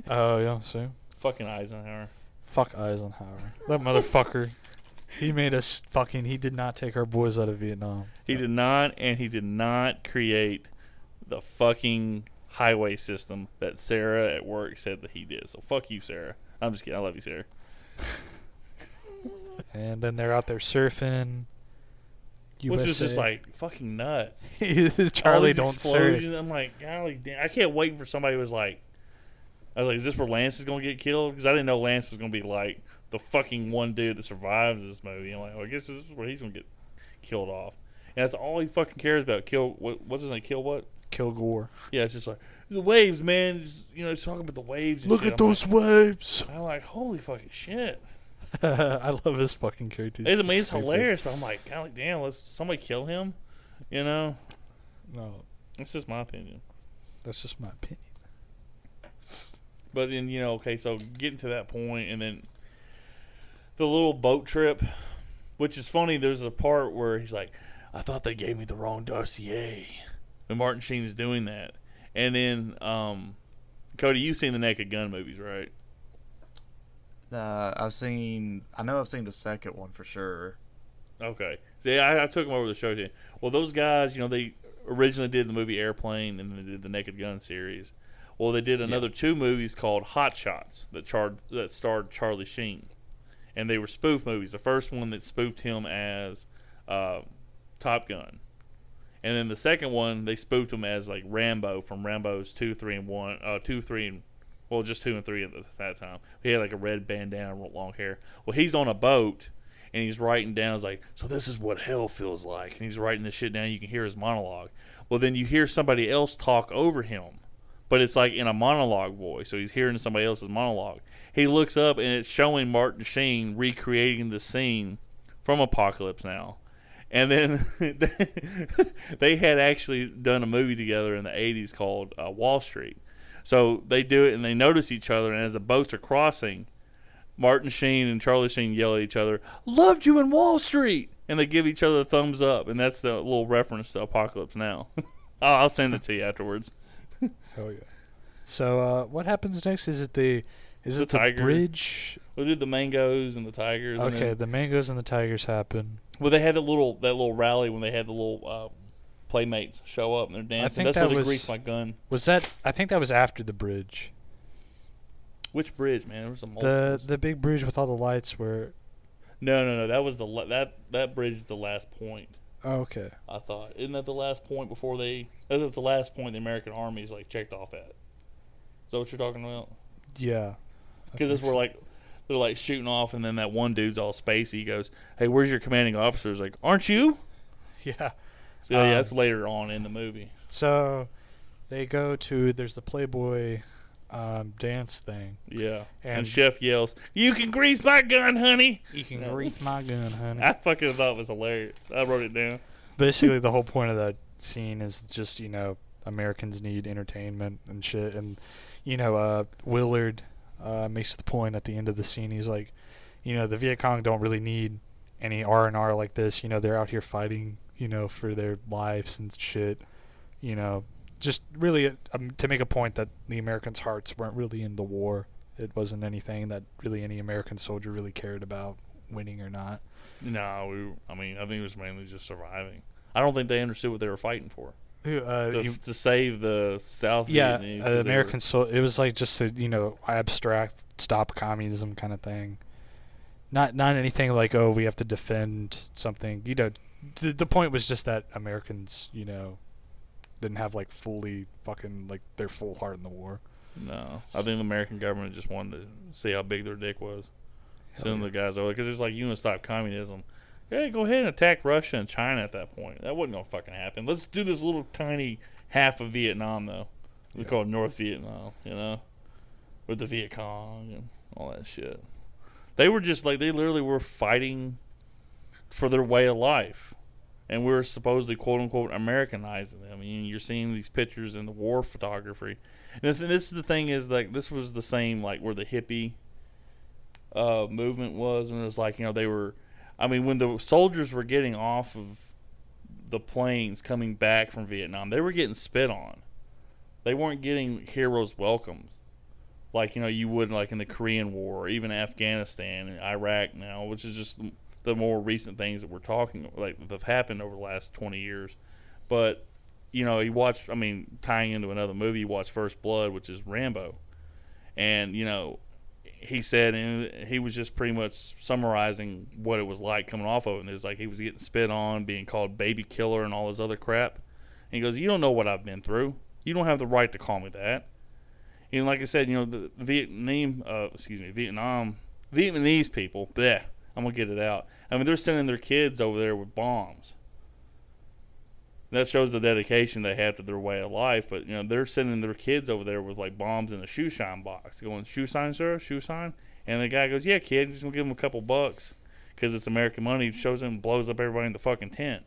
Oh yeah, see. fucking Eisenhower. fuck Eisenhower. That motherfucker. He made us fucking. He did not take our boys out of Vietnam. He did not, and he did not create the fucking highway system that Sarah at work said that he did. So fuck you, Sarah. I'm just kidding. I love you, Sarah. And then they're out there surfing. Which is just like fucking nuts. Charlie don't surf. I'm like, golly damn. I can't wait for somebody who was like, I was like, is this where Lance is gonna get killed? Because I didn't know Lance was gonna be like the fucking one dude that survives this movie. I'm like, well, I guess this is where he's gonna get killed off. And that's all he fucking cares about. Kill what? What's his name? Kill what? Kill Gore. Yeah, it's just like the waves, man. Just, you know, talking about the waves. Look shit. at I'm those Like, waves. I'm like, holy fucking shit. I love his fucking character. It's, I so mean, it's hilarious, but I'm like, golly damn, let's somebody kill him. You know, No, that's just my opinion. that's just my opinion. But then you know, okay, so getting to that point, and then the little boat trip, which is funny. There's a part where he's like, "I thought they gave me the wrong dossier," and Martin Sheen is doing that, and then um, Cody, you've seen the Naked Gun movies, right? Uh, I've seen. I know I've seen the second one for sure. Okay. See, I, I took them over the show you. Well, those guys, you know, they originally did the movie Airplane and then they did the Naked Gun series. Well, they did another two movies called Hot Shots that charred that starred Charlie Sheen, and they were spoof movies. The first one that spoofed him as uh, Top Gun, and then the second one they spoofed him as like Rambo from Rambo's two, three, and one, uh, two, three, and well, just two and three at that time. He had like a red bandana, and long hair. Well, he's on a boat and he's writing down. He's like, "So this is what hell feels like," and he's writing this shit down. You can hear his monologue. Well, then you hear somebody else talk over him, but it's like in a monologue voice. So he's hearing somebody else's monologue. He looks up and it's showing Martin Sheen recreating the scene from Apocalypse Now. And then they had actually done a movie together in the 80s called uh, Wall Street. So they do it and they notice each other, and as the boats are crossing, Martin Sheen and Charlie Sheen yell at each other, "Loved you in Wall Street," and they give each other a thumbs up, and that's the little reference to Apocalypse Now. I'll I'll send it to you afterwards. Hell yeah. So uh, what happens next? Is it the is The it the tiger. bridge? We did the mangoes and the tigers. Okay, the mangoes and the tigers happen. well, they had a little that little rally when they had the little uh, playmates show up and they're dancing. I think That's that they was- greased my gun. Was that? I think that was after the bridge. Which bridge, man? There was The the big bridge with all the lights where. No, no, no. That was the la- that that bridge is the last point. Oh, okay. I thought. Isn't that the last point before they? That's the last point the American Army is like checked off at. Is that what you're talking about? Yeah. Because that's where like they're like shooting off, and then that one dude's all spacey. He goes, "Hey, where's your commanding officer?" He's like, "Aren't you?" Yeah. So yeah, Um, that's later on in the movie. So, they go to there's the Playboy um, dance thing. Yeah, and, And- Chef yells, "You can grease my gun, honey!" You can No. grease my gun, honey. I fucking thought it was hilarious. I wrote it down. Basically, the whole point of that scene is just you know Americans need entertainment and shit, and you know uh, Willard uh, makes the point at the end of the scene. He's like, you know, the Viet Cong don't really need any R and R like this. You know, they're out here fighting, you know, for their lives and shit. You know, just really um, to make a point that the Americans' hearts weren't really in the war It wasn't anything that really any American soldier really cared about winning or not. No, we. I mean, I think it was mainly just surviving. I don't think they understood what they were fighting for. Uh, To, you- to save the South yeah, uh, they were- American sol- It was like just a you know abstract stop communism kind of thing. Not not anything like oh we have to defend something. You know, the the point was just that Americans you know didn't have like fully fucking like their full heart in the war. No, I think the American government just wanted to see how big their dick was. Hell Send yeah. the guys over because it's like you want to stop communism. Yeah, go ahead and attack Russia and China at that point. That wasn't gonna fucking happen. Let's do this little tiny half of Vietnam though. We Yeah. call it North Vietnam, you know, with the Viet Cong and all that shit. They were just like they literally were fighting for their way of life, and we are supposedly quote unquote Americanizing them. I mean, you're seeing these pictures in the war photography. And this is the thing is like this was the same like where the hippie uh, movement was, and it was like you know they were. I mean, when the soldiers were getting off of the planes coming back from Vietnam, they were getting spit on. They weren't getting heroes' welcomes, like you know you would like in the Korean War, or even Afghanistan and Iraq now, which is just the more recent things that we're talking like that have happened over the last twenty years. But you know, you watch. I mean, tying into another movie, you watch First Blood, which is Rambo, and you know, he said, and he was just pretty much summarizing what it was like coming off of it. And it's like he was getting spit on, being called baby killer, and all this other crap. And he goes, "You don't know what I've been through. You don't have the right to call me that." And like I said, you know, the Vietnam, uh, excuse me, Vietnam, Vietnamese people, bleh, I'm gonna get it out. I mean, they're sending their kids over there with bombs that shows the dedication they have to their way of life. But you know, they're sending their kids over there with like bombs in a shoe shine box, going shoe sign, sir, shoe sign. And the guy goes, "Yeah, kid, just gonna give him a couple bucks because it's American money." Shows him, blows up everybody in the fucking tent.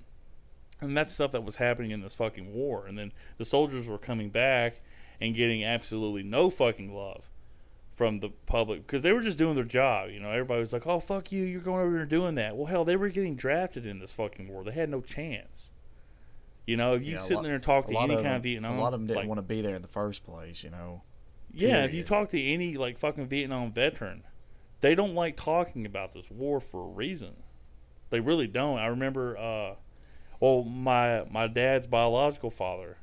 And that's stuff that was happening in this fucking war. And then the soldiers were coming back and getting absolutely no fucking love from the public because they were just doing their job. You know, everybody was like, "Oh fuck you, you're going over here and doing that." Well, hell, they were getting drafted in this fucking war. They had no chance. You know, if you Yeah, sit lot- there and talk to any kind them, of Vietnam, a lot of them didn't like, want to be there in the first place. You know. yeah, if you talk to any like fucking Vietnam veteran, they don't like talking about this war for a reason. They really don't. I remember, uh, well, my my dad's biological father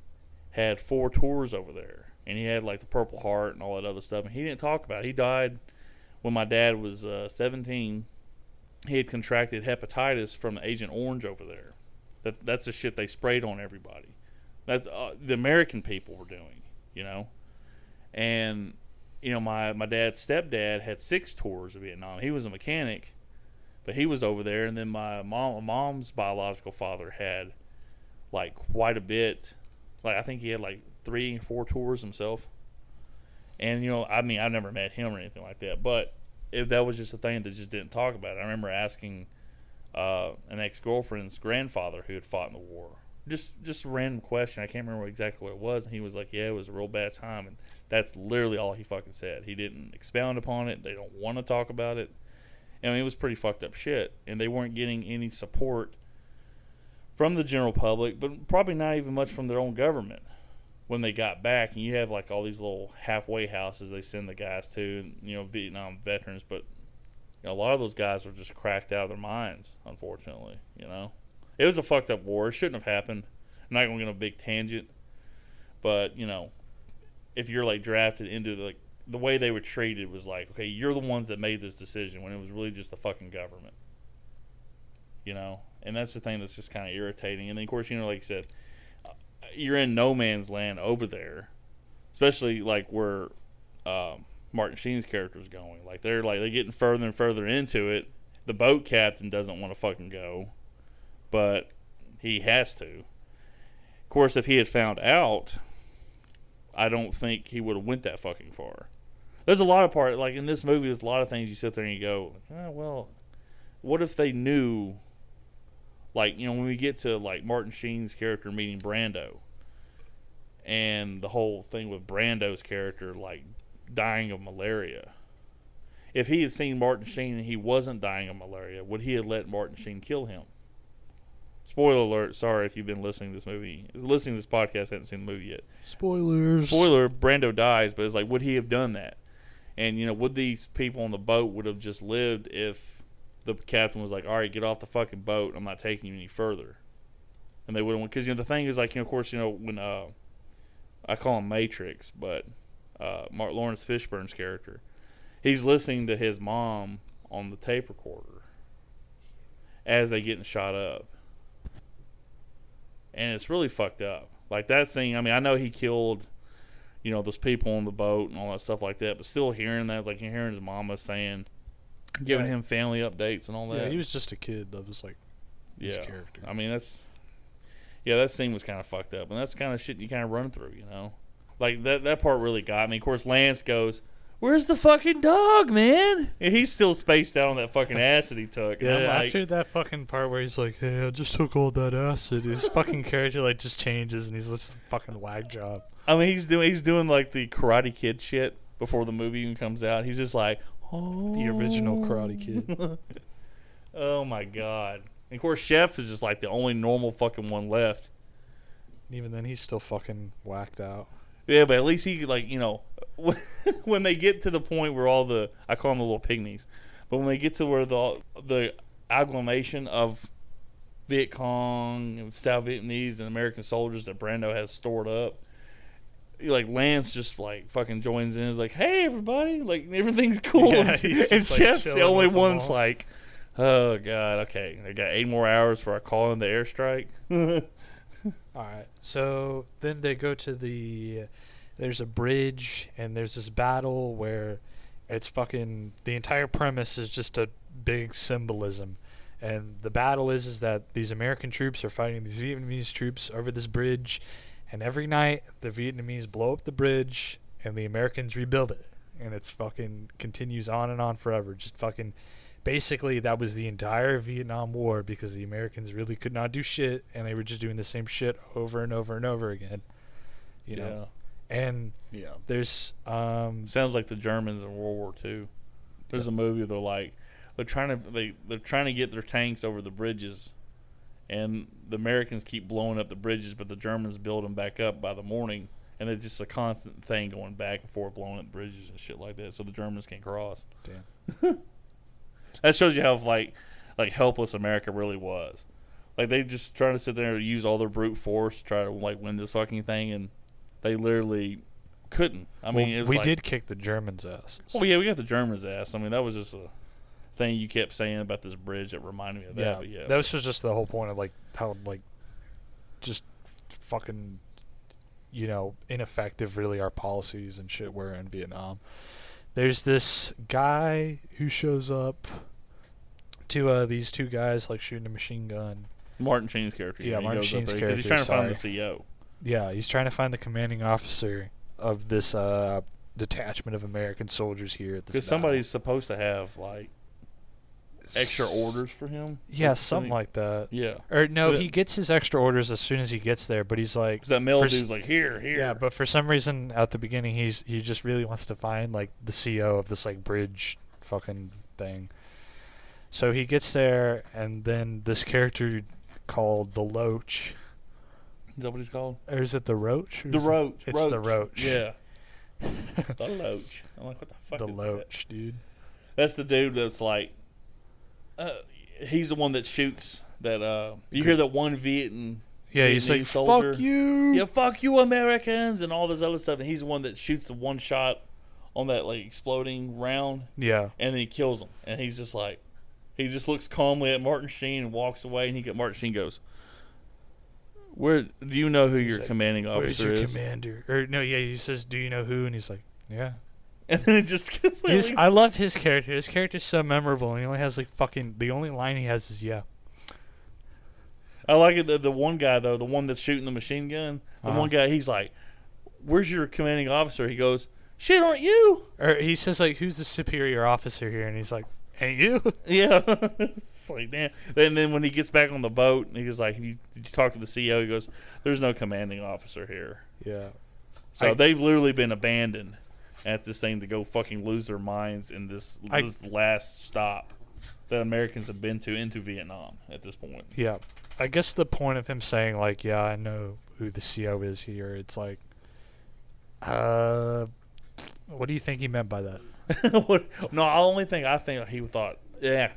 had four tours over there, and he had like the Purple Heart and all that other stuff, and he didn't talk about it. He died when my dad was uh, 17. He had contracted hepatitis from Agent Orange over there. That that's the shit they sprayed on everybody. That's uh, the American people were doing, you know and you know my my dad's stepdad had six tours of Vietnam. He was a mechanic, but he was over there. And then my mom my mom's biological father had like quite a bit. Like I think he had like three four tours himself. And you know I mean I never met him or anything like that, but if that was just a thing that just didn't talk about it. I remember asking uh, an ex girlfriend's grandfather who had fought in the war. Just just a random question. I can't remember exactly what it was, and he was like, "Yeah, it was a real bad time." And that's literally all he fucking said. He didn't expound upon it. They don't want to talk about it. I mean, it was pretty fucked up shit, and they weren't getting any support from the general public, but probably not even much from their own government when they got back. And you have like all these little halfway houses they send the guys to, and, you know, Vietnam veterans, but you know, a lot of those guys are just cracked out of their minds, unfortunately. You know, it was a fucked up war. It shouldn't have happened. I'm not going to get a big tangent, but you know, if you're like drafted into the, like the way they were treated was like, okay, you're the ones that made this decision when it was really just the fucking government. You know, and that's the thing that's just kind of irritating. And then of course, you know, like I said, you're in no man's land over there, especially like where um, Martin Sheen's character is going. Like they're like they're getting further and further into it. The boat captain doesn't want to fucking go, but he has to. Of course, if he had found out, I don't think he would have went that fucking far. There's a lot of part like in this movie. There's a lot of things you sit there and you go, oh, well, what if they knew? Like you know when we get to like Martin Sheen's character meeting Brando, and the whole thing with Brando's character like dying of malaria. If he had seen Martin Sheen and he wasn't dying of malaria, would he have let Martin Sheen kill him? Spoiler alert! Sorry if you've been listening to this movie, listening to this podcast, haven't seen the movie yet. Spoilers. Spoiler: Brando dies, but it's like, would he have done that? And you know, would these people on the boat would have just lived if the captain was like, "All right, get off the fucking boat. I'm not taking you any further." And they wouldn't, because you know the thing is like, you know, of course, you know when uh, I call him Matrix, but uh, Mark Laurence Fishburne's character, he's listening to his mom on the tape recorder as they getting shot up, and it's really fucked up. Like that scene. I mean, I know he killed, you know, those people on the boat and all that stuff like that, but still hearing that, like hearing his mama saying, giving Yeah. him family updates and all that. Yeah, he was just a kid that was like his Yeah. character. I mean, that's yeah, that scene was kind of fucked up, and that's the kind of shit you kind of run through, you know. Like that that part really got me. Of course, Lance goes, "Where's the fucking dog, man?" And he's still spaced out on that fucking acid he took. And Yeah, like, after that fucking part where he's like, "Hey, I just took all that acid," his fucking character like just changes and he's just a fucking wag job. I mean, he's doing he's doing like the Karate Kid shit before the movie even comes out. He's just like, oh. The original Karate Kid. oh my god! And of course, Chef is just like the only normal fucking one left. Even then, he's still fucking whacked out. Yeah, but at least he like you know when they get to the point where all the I call them the little pygmies, but when they get to where the the agglomeration of Viet Cong, and South Vietnamese, and American soldiers that Brando has stored up, like Lance just like fucking joins in. Is like, hey everybody, like everything's cool. Yeah, and he's and just, like, Chef's the only one's all. like, oh god, okay, I got eight more hours for I call in the airstrike. All right. So then they go to the. There's a bridge and there's this battle where it's fucking the entire premise is just a big symbolism, and the battle is is that these American troops are fighting these Vietnamese troops over this bridge, and every night the Vietnamese blow up the bridge and the Americans rebuild it, and it's fucking continues on and on forever. Just fucking. Basically, that was the entire Vietnam War because the Americans really could not do shit, and they were just doing the same shit over and over and over again. You know, and Yeah. there's um Sounds like the Germans in World War II. There's a movie they're like they're trying to they they're trying to get their tanks over the bridges, and the Americans keep blowing up the bridges, but the Germans build them back up by the morning, and it's just a constant thing going back and forth, blowing up bridges and shit like that, so the Germans can't cross. Damn. that shows you how like like helpless America really was. Like they just trying to sit there and use all their brute force to try to like win this fucking thing, and they literally couldn't. I mean, it was we like- did kick the Germans' ass. Oh yeah, we got the Germans' ass. I mean, that was just a thing you kept saying about this bridge that reminded me of that. yeah, yeah, that was just the whole point of like how like just fucking you know ineffective really our policies and shit were in Vietnam. There's this guy who shows up to uh, these two guys like shooting a machine gun. Martin Sheen's character. Yeah, Martin Sheen's 'cause he's character, trying to find the CO. Yeah, he's trying to find the commanding officer of this uh, detachment of American soldiers here at this. Because somebody's supposed to have like extra orders for him. Yeah, something like that. Yeah, Or no, But- he gets his extra orders as soon as he gets there, but he's like, that male s- dude's like here, here. yeah, but for some reason at the beginning he's he just really wants to find like the CEO of this like bridge fucking thing. So he gets there, and then this character called the Loach, is that what he's called? or is it the Roach? The is it- Roach. It's the Roach. Yeah, the Loach. I'm like, what the fuck? the is that? The Loach, dude. That's the dude that's like, uh, he's the one that shoots that. Uh, you hear that one Vietnam. Yeah, he's like, soldier. "Fuck you." Yeah, fuck you, Americans, and all this other stuff. And he's the one that shoots the one shot on that like exploding round, Yeah. and then he kills him. And he's just like, he just looks calmly at Martin Sheen and walks away. And he get Martin Sheen goes, "Where do you know who your like, commanding officer your is?" commander? Or no, yeah, he says, "Do you know who?" And he's like, "Yeah." And then it just His, completely. I love his character. His character's so memorable. And he only has like fucking. The only line he has is "Yeah." I like it. The, the one guy though, the one that's shooting the machine gun, the Uh-huh. one guy, he's like, "Where's your commanding officer?" He goes, "Shit, aren't you?" Or he says like, "Who's the superior officer here?" And he's like, "Ain't you?" Yeah, it's like damn. And then when he gets back on the boat, he goes like, "Did you, did you talk to the CEO?" He goes, "There's no commanding officer here." Yeah. So I- they've literally been abandoned at this thing to go fucking lose their minds in this, I- this last stop that Americans have been to into Vietnam at this point. Yeah. I guess the point of him saying like, "Yeah, I know who the CO is here." It's like, uh, what do you think he meant by that? What- no, the only thing I think he thought, yeah,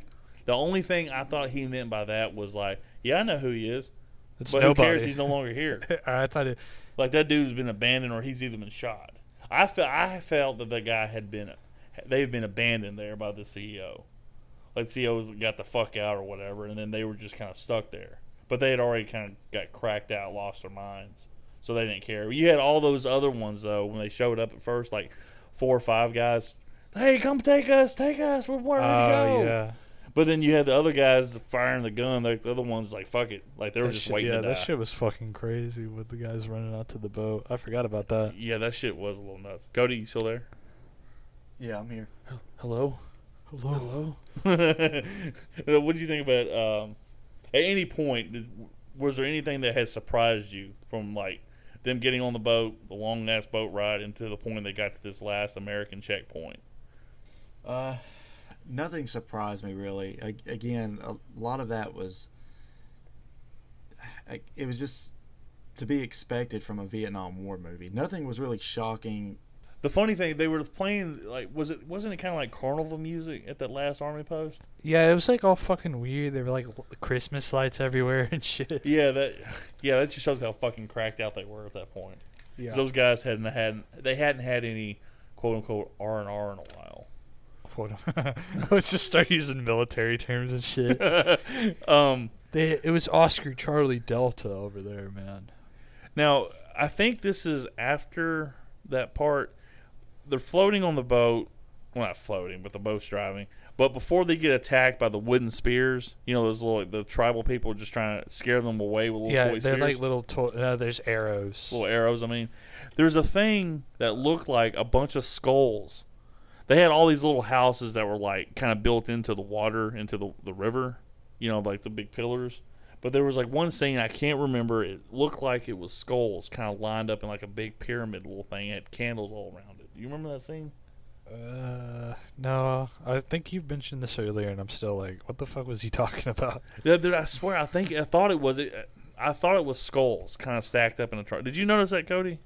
the only thing I thought he meant by that was like, yeah, I know who he is, It's but nobody. who cares? He's no longer here. I thought it. like that dude's been abandoned or he's either been shot. I felt I felt that the guy had been they've been abandoned there by the CEO. Like the CEO's got the fuck out or whatever, and then they were just kind of stuck there. But they had already kind of got cracked out, lost their minds, so they didn't care. You had all those other ones though when they showed up at first, like four or five guys. Hey, come take us, take us. We're ready to Oh go. yeah. But then you had the other guys firing the gun. Like the other ones, like fuck it, like they were That just shit- waiting yeah, to die. that shit was fucking crazy with the guys running out to the boat. I forgot about that. Yeah, that shit was a little nuts. Cody, you still there? Yeah, I'm here. Hello. Hello. Hello. what do you think about? Um, at any point, was there anything that had surprised you from like them getting on the boat, the long ass boat ride, and to the point they got to this last American checkpoint? Uh, nothing surprised me really. A- again, a lot of that was. I- It was just to be expected from a Vietnam War movie. Nothing was really shocking. The funny thing, they were playing like was it wasn't it kind of like carnival music at that last army post? Yeah, it was like all fucking weird. There were like Christmas lights everywhere and shit. Yeah, that yeah that just shows how fucking cracked out they were at that point. Yeah. Those guys hadn't had they hadn't had any quote unquote R and R in a while. Let's just start using military terms and shit. um, They, it was Oscar Charlie Delta over there, man. now, I think this is after that part. They're floating on the boat. Well, not floating, but the boat's driving. But before they get attacked by the wooden spears, you know those little the tribal people just trying to scare them away with little yeah, they're spears, like little. To- uh, there's arrows. little arrows. I mean, there's a thing that looked like a bunch of skulls. They had all these little houses that were like kind of built into the water, into the the river. You know, like the big pillars. But there was like one scene I can't remember. It looked like it was skulls kind of lined up in like a big pyramid little thing. It had candles all around it. Do you remember that scene? Uh, no, I think you've mentioned this earlier, and I'm still like, what the fuck was he talking about? Yeah, dude, I swear, I think I thought it was it. I thought it was skulls kind of stacked up in a truck. Did you notice that, Cody?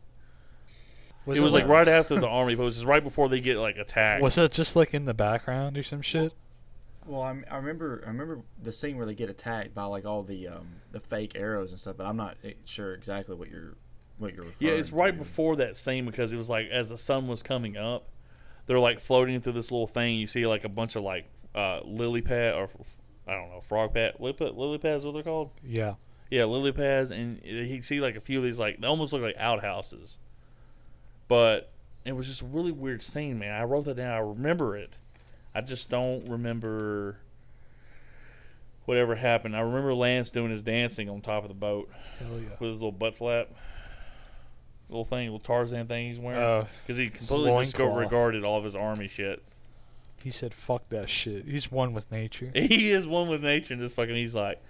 It was like right after the army post. It's right before they get like attacked. Was that just like in the background or some shit? Well, I, I remember I remember the scene where they get attacked by like all the um, the fake arrows and stuff, but I'm not eh, sure exactly what you're what you're referring Yeah, it's right to. before that scene because it was like as the sun was coming up, they're like floating through this little thing. You see like a bunch of like uh, lily pad or I don't know frog pad lily, pad, lily pads. What they're called? Yeah. Yeah, lily pads, and you see like a few of these like they almost look like outhouses. But it was just a really weird scene, man. I wrote that down. I remember it. I just don't remember whatever happened. I remember Lance doing his dancing on top of the boat Hell yeah. with his little butt flap, little thing, little Tarzan thing he's wearing, uh, because he completely disregarded all of his army shit. he said, "Fuck that shit." He's one with nature. He is one with nature, and this fucking he's like,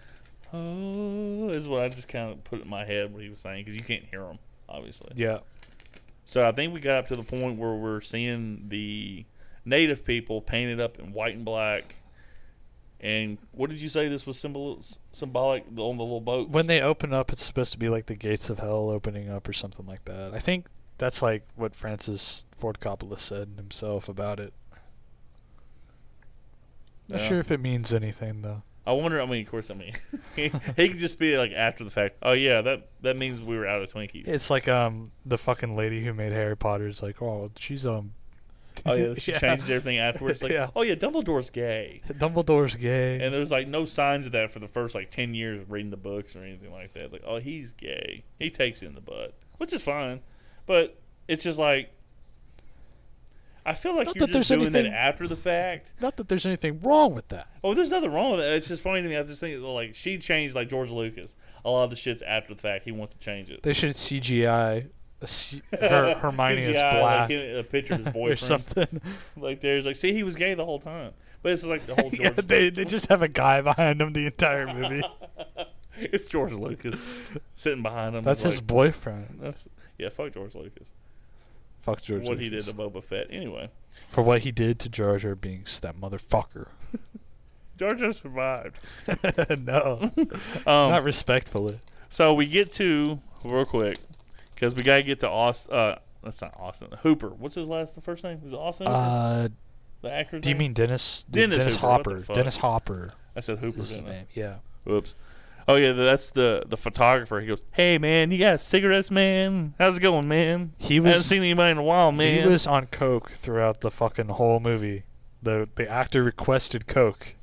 oh, is what I just kind of put in my head what he was saying because you can't hear him, obviously. Yeah. So I think we got up to the point where we're seeing the native people painted up in white and black. And what did you say this was symbol symbolic on the little boats? When they open up, it's supposed to be like the gates of hell opening up or something like that. I think that's like what Francis Ford Coppola said himself about it. Not Yeah. sure if it means anything though. I wonder. I mean, of course, I mean, he, he could just be like after the fact. Oh yeah, that that means we were out of Twinkies. It's like um the fucking lady who made Harry Potter's like, oh, she's um. oh yeah, she Yeah. changed everything afterwards. Like, Yeah. oh yeah, Dumbledore's gay. Dumbledore's gay. And there's like no signs of that for the first like ten years of reading the books or anything like that. Like, oh, he's gay. He takes it in the butt, which is fine, but it's just like I feel like Not you're that just there's doing that anything- after the fact. Not that there's anything wrong with that. Oh, there's nothing wrong with that. It's just funny to me. I just think like she changed like George Lucas. A lot of the shit's after the fact. He wants to change it. They should CGI her, Hermione is CGI, black Like, a picture of his boyfriend or something. like there's like, see, he was gay the whole time. But it's like the whole George. yeah, they they just have a guy behind him the entire movie. it's George Lucas sitting behind him. That's his like, boyfriend. That's yeah. Fuck George Lucas. Fuck George. what he did to Boba Fett. Anyway, for what he did to Jar Jar Binks, that motherfucker. Jar Jar survived. no, Um, not respectfully. so we get to real quick because we gotta get to Aust- uh, that's not Austin. Hooper. What's his last? The first name is it Austin. Hooper? Uh, the actor. do you mean Dennis? Dennis Dennis Hooper, Hopper. Dennis Hopper. I said Hooper. Is his name? Yeah. Whoops. Oh yeah, that's the the photographer. He goes, "Hey man, you got cigarettes, man? How's it going, man? He haven't was seen anybody in a while, man." he was on coke throughout the fucking whole movie. The the actor requested coke.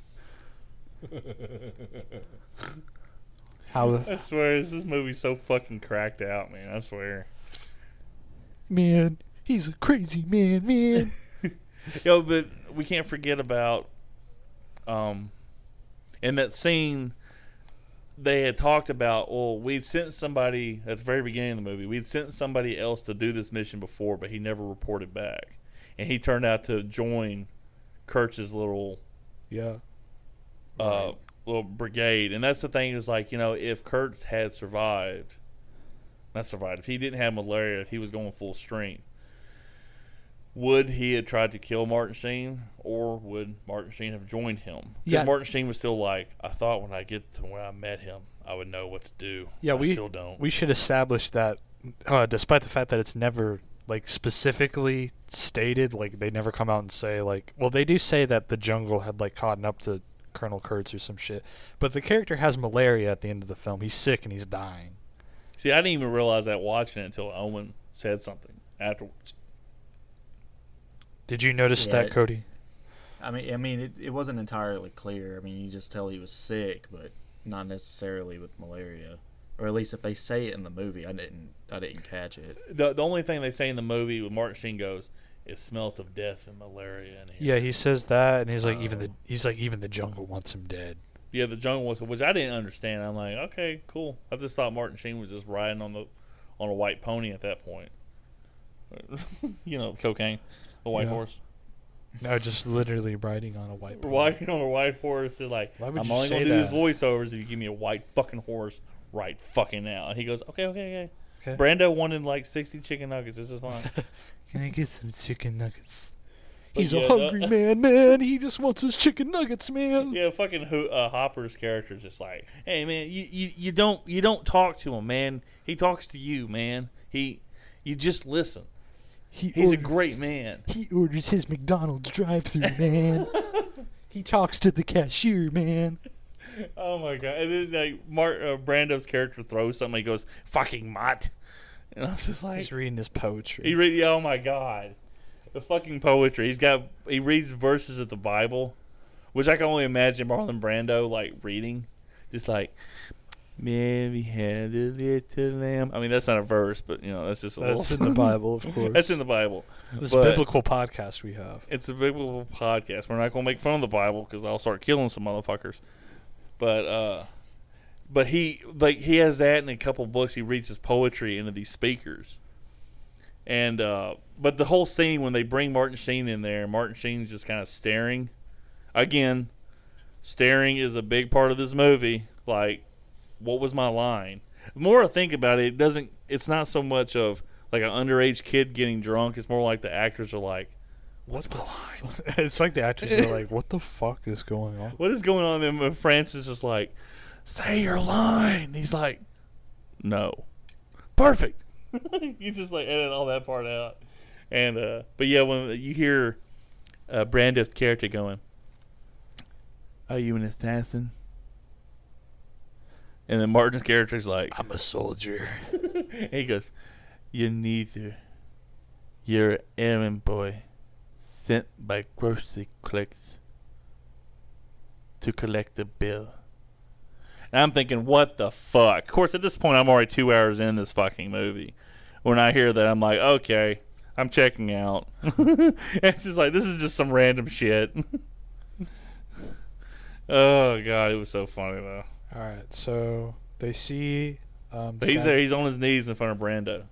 How I swear, this this movie's so fucking cracked out, man. I swear. man? He's a crazy man, man. Yo, but we can't forget about um in that scene they had talked about well we'd sent somebody at the very beginning of the movie we'd sent somebody else to do this mission before but he never reported back and he turned out to join Kurtz's little yeah. uh little brigade and that's the thing is like you know if Kurtz had survived not survived if he didn't have malaria if he was going full strength would he have tried to kill Martin Sheen or would Martin Sheen have joined him? Yeah. Martin Sheen was still like, I thought when I get to where I met him, I would know what to do. Yeah, I we still don't. we should establish that, uh, despite the fact that it's never like specifically stated, like they never come out and say like, well, they do say that the jungle had like caught up to Colonel Kurtz or some shit, but the character has malaria at the end of the film. He's sick and he's dying. See, I didn't even realize that watching it until Owen said something afterwards. Did you notice Yeah, that, Cody? I mean, I mean, it, it wasn't entirely clear. I mean, you just tell he was sick, but not necessarily with malaria, or at least if they say it in the movie, I didn't, I didn't catch it. The, the only thing they say in the movie with Martin Sheen goes, it smelt of death and malaria in here. Yeah, he says that, and he's like, even the Oh. he's like, even the jungle wants him dead. Yeah, the jungle was, which I didn't understand. I'm like, okay, cool. I just thought Martin Sheen was just riding on the on a white pony at that point. you know, cocaine, the white Yeah. horse. No, just literally riding on a white. pony. Riding on a white horse. They're like, Why would I'm you only say gonna do these that? voiceovers if you give me a white fucking horse right fucking now. And he goes, okay, okay, okay. Okay. Brando wanted like 60 chicken nuggets. This is fine. Can I get some chicken nuggets? But He's yeah, a hungry man, man. He just wants his chicken nuggets, man. yeah, fucking Ho- uh, Hopper's character is just like, hey man, you, you you don't you don't talk to him, man. He talks to you, man. He you just listen. He He's a great man. He orders his McDonald's drive-through, man. he talks to the cashier, man. Oh my god! And then like Mart, uh, Brando's character throws something. He goes, "Fucking mutt," and I was just like, He's reading his poetry. he read. Oh my god, the fucking poetry. He's got. He reads verses of the Bible, which I can only imagine Marlon Brando like reading, just like. Mary had a little lamb. I mean, that's not a verse, but you know, that's just a That's in little. the Bible, of course. that's in the Bible. this but- biblical podcast we have. It's a biblical podcast. We're not gonna make fun of the Bible because I'll start killing some motherfuckers. But uh, but he like he has that in a couple books. He reads his poetry into these speakers. And uh, but the whole scene when they bring Martin Sheen in there, Martin Sheen's just kind of staring. Again, staring is a big part of this movie. Like, what was my line? The more I think about it, it doesn't. It's not so much of like an underage kid getting drunk. It's more like the actors are like, What's my line? it's like the actors are like, "What the fuck is going on?" what is going on? And then Francis is like, say your line. He's like, no, perfect. you just like edit all that part out, and uh, but yeah, when you hear uh, Brando's character going, "Are you an assassin?" And then Martin's character's like, I'm a soldier. he goes, You're neither. You're an errand boy sent by grocery clerks to collect a bill. And I'm thinking, what the fuck? Of course, at this point, I'm already two hours in this fucking movie. When I hear that, I'm like, okay, I'm checking out. it's just like, this is just some random shit. oh, God, it was so funny, though. All right, so they see. Um, the he's guy- there, he's on his knees in front of Brando.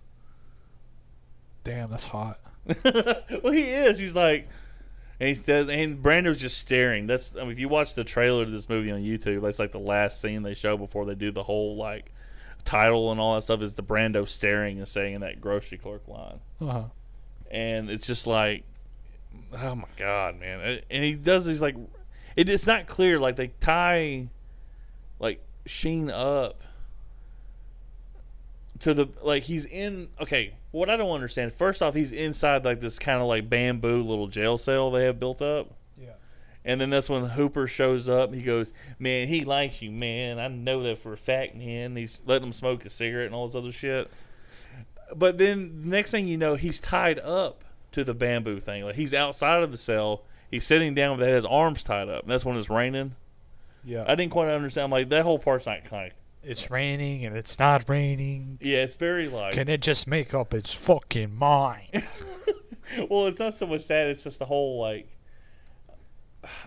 Damn, that's hot. well, he is. He's like, and he says, and Brando's just staring. That's, I mean, if you watch the trailer to this movie on YouTube, that's like the last scene they show before they do the whole like title and all that stuff. Is the Brando staring and saying that grocery clerk line, Uh huh. and it's just like, oh my god, man! And he does these like, it, it's not clear. Like they tie, like Sheen up to the like he's in okay What I don't understand, first off, he's inside like this kind of like bamboo little jail cell they have built up. Yeah. And then that's when Hooper shows up. He goes, "Man, he likes you, man. I know that for a fact, man." He's letting him smoke a cigarette and all this other shit. But then next thing you know, he's tied up to the bamboo thing. Like he's outside of the cell. He's sitting down with his arms tied up. And that's when it's raining. Yeah. I didn't quite understand. I'm like that whole part's not kind. it's raining and it's not raining. Yeah, it's very like. Can it just make up its fucking mind? well, it's not so much that; it's just the whole like.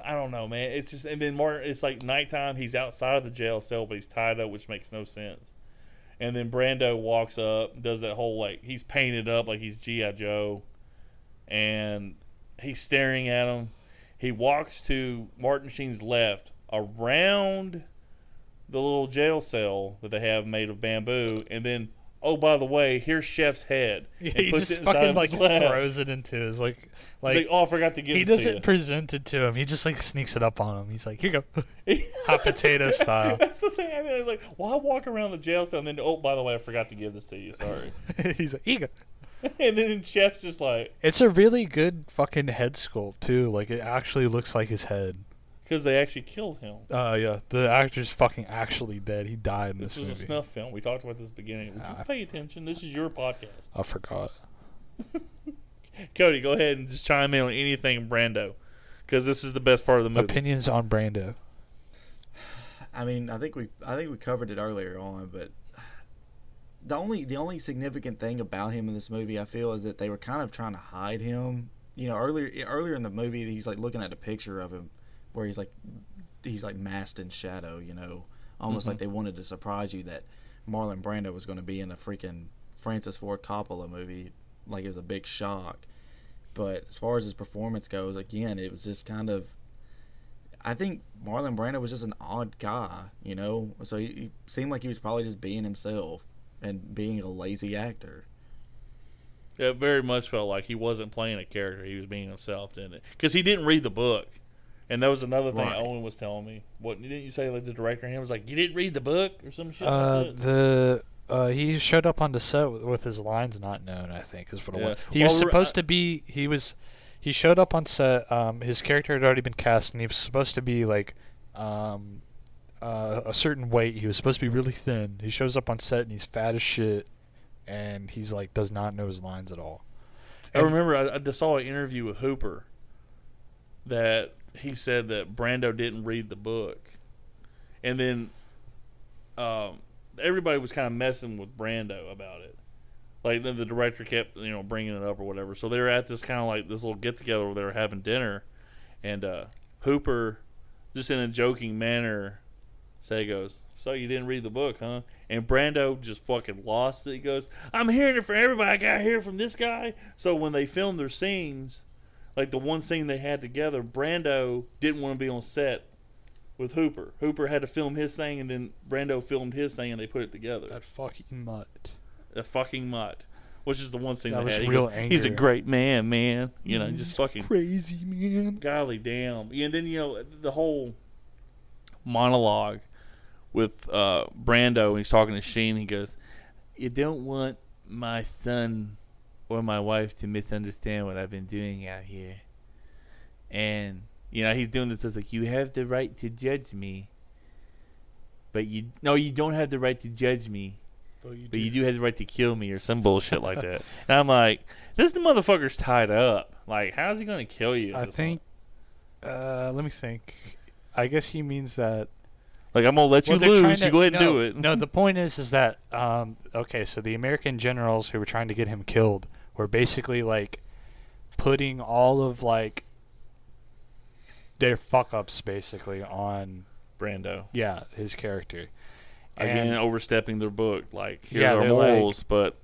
I don't know, man. It's just and then more. It's like nighttime. He's outside of the jail cell, but he's tied up, which makes no sense. And then Brando walks up, does that whole like he's painted up like he's GI Joe, and he's staring at him. He walks to Martin Sheen's left, around the little jail cell that they have made of bamboo, and then oh by the way, here's Chef's head. he and puts just it fucking like lap. throws it into his like like, like, oh, I forgot to give he doesn't you." present it to him. He just like sneaks it up on him. He's like, here you go. Hot potato style. That's the thing. I mean, like, why walk around the jail cell and then, oh, by the way, I forgot to give this to you. Sorry. He's like, here you go. and then Chef's just like, It's a really good fucking head sculpt too. Like it actually looks like his head. Because they actually killed him. Uh yeah, the actor's fucking actually dead. He died in This this, was a snuff film. We talked about this at the beginning. Would you pay attention? This is your podcast. I forgot. Cody, go ahead and just chime in on anything Brando, because this is the best part of the movie. Opinions on Brando. I mean, I think we I think we covered it earlier on, but the only the only significant thing about him in this movie, I feel, is that they were kind of trying to hide him. You know, earlier earlier in the movie, he's like looking at a picture of him where he's like he's like masked in shadow. You know, almost like mm-hmm. they wanted to surprise you that Marlon Brando was going to be in a freaking Francis Ford Coppola movie. Like it was a big shock. But as far as his performance goes, again, it was just kind of I think Marlon Brando was just an odd guy, you know. So he, he seemed like he was probably just being himself and being a lazy actor. It very much felt like he wasn't playing a character; he was being himself, didn't it? Because he didn't read the book, and that was another thing Right. Owen was telling me. What didn't you say? Like the director and him was like, "You didn't read the book or some shit." Uh, like the uh, he showed up on the set with, with his lines not known. I think is what it was. He Well, was supposed to be. He was. He showed up on set. Um, his character had already been cast, and he was supposed to be like, um, uh, a certain weight. He was supposed to be really thin. He shows up on set, and he's fat as shit, and he's like does not know his lines at all. I remember I, I just saw an interview with Hooper that he said that Brando didn't read the book, and then um, everybody was kind of messing with Brando about it. Like then the director kept you know bringing it up or whatever. So they were at this kind of like this little get together where they were having dinner, and uh, Hooper, just in a joking manner, say goes, "So you didn't read the book, huh?" And Brando just fucking lost it. He goes, "I'm hearing it from everybody. I got to hear it from this guy." So when they filmed their scenes, like the one scene they had together, Brando didn't want to be on set with Hooper. Hooper had to film his thing, and then Brando filmed his thing, and they put it together. That fucking mutt. A fucking mutt, which is the one scene That they was had. He real goes, He's a great man, man. You know, He's just fucking crazy man. golly damn. And then you know the whole monologue with uh, Brando when he's talking to Sheen. He goes, "You don't want my son or my wife to misunderstand what I've been doing out here." And you know he's doing this as like, "You have the right to judge me." But you no, you don't have the right to judge me, but you do have the right to kill me or some bullshit like that. And I'm like, this the motherfucker's tied up. Like, how's he gonna kill you? I think. Uh, let me think. I guess he means that Like I'm gonna let Well, you lose. trying You go ahead and no, do it. no, the point is, is that um, okay? So the American generals who were trying to get him killed were basically like putting all of like their fuck ups basically on Brando yeah his character. again overstepping their book. Like here's Yeah, our they're like- but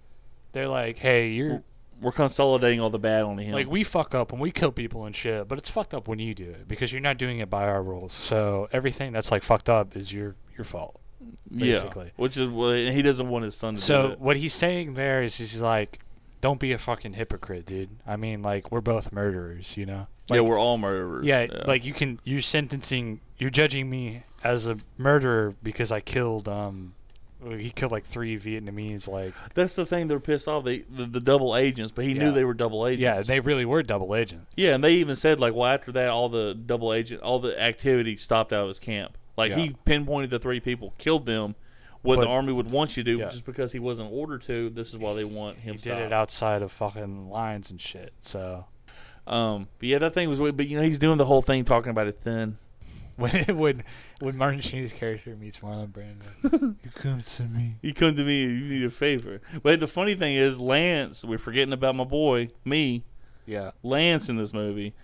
they're like, hey, you're we're consolidating all the bad on him. like we fuck up and we kill people and shit, but it's fucked up when you do it because you're not doing it by our rules. So everything that's like fucked up is your your fault. yeah, which is well, he doesn't want his son to do So it. what he's saying there is he's like, don't be a fucking hypocrite, dude. I mean, like we're both murderers, you know. yeah, we're all murderers. yeah, like you can you're sentencing, you're judging me as a murderer because I killed um he killed like three Vietnamese. Like That's the thing. They're pissed off. They the, the double agents, but he knew they were double agents. yeah, they really were double agents. Yeah, and they even said like, well, after that, all the double agent, all the activity stopped out of his camp. Like Yeah. he pinpointed the three people, killed them. What But- the army would want you to do, Yeah. just because he wasn't ordered to. This is why they want him. He did stopped. it outside of fucking lines and shit. So Um, but yeah, that thing was. weird, But you know, he's doing the whole thing talking about it then. when when when Martin Sheen's character meets Marlon Brando, you come to me. You come to me, you need a favor. But the funny thing is, Lance. We're forgetting about my boy, me, Yeah, Lance in this movie.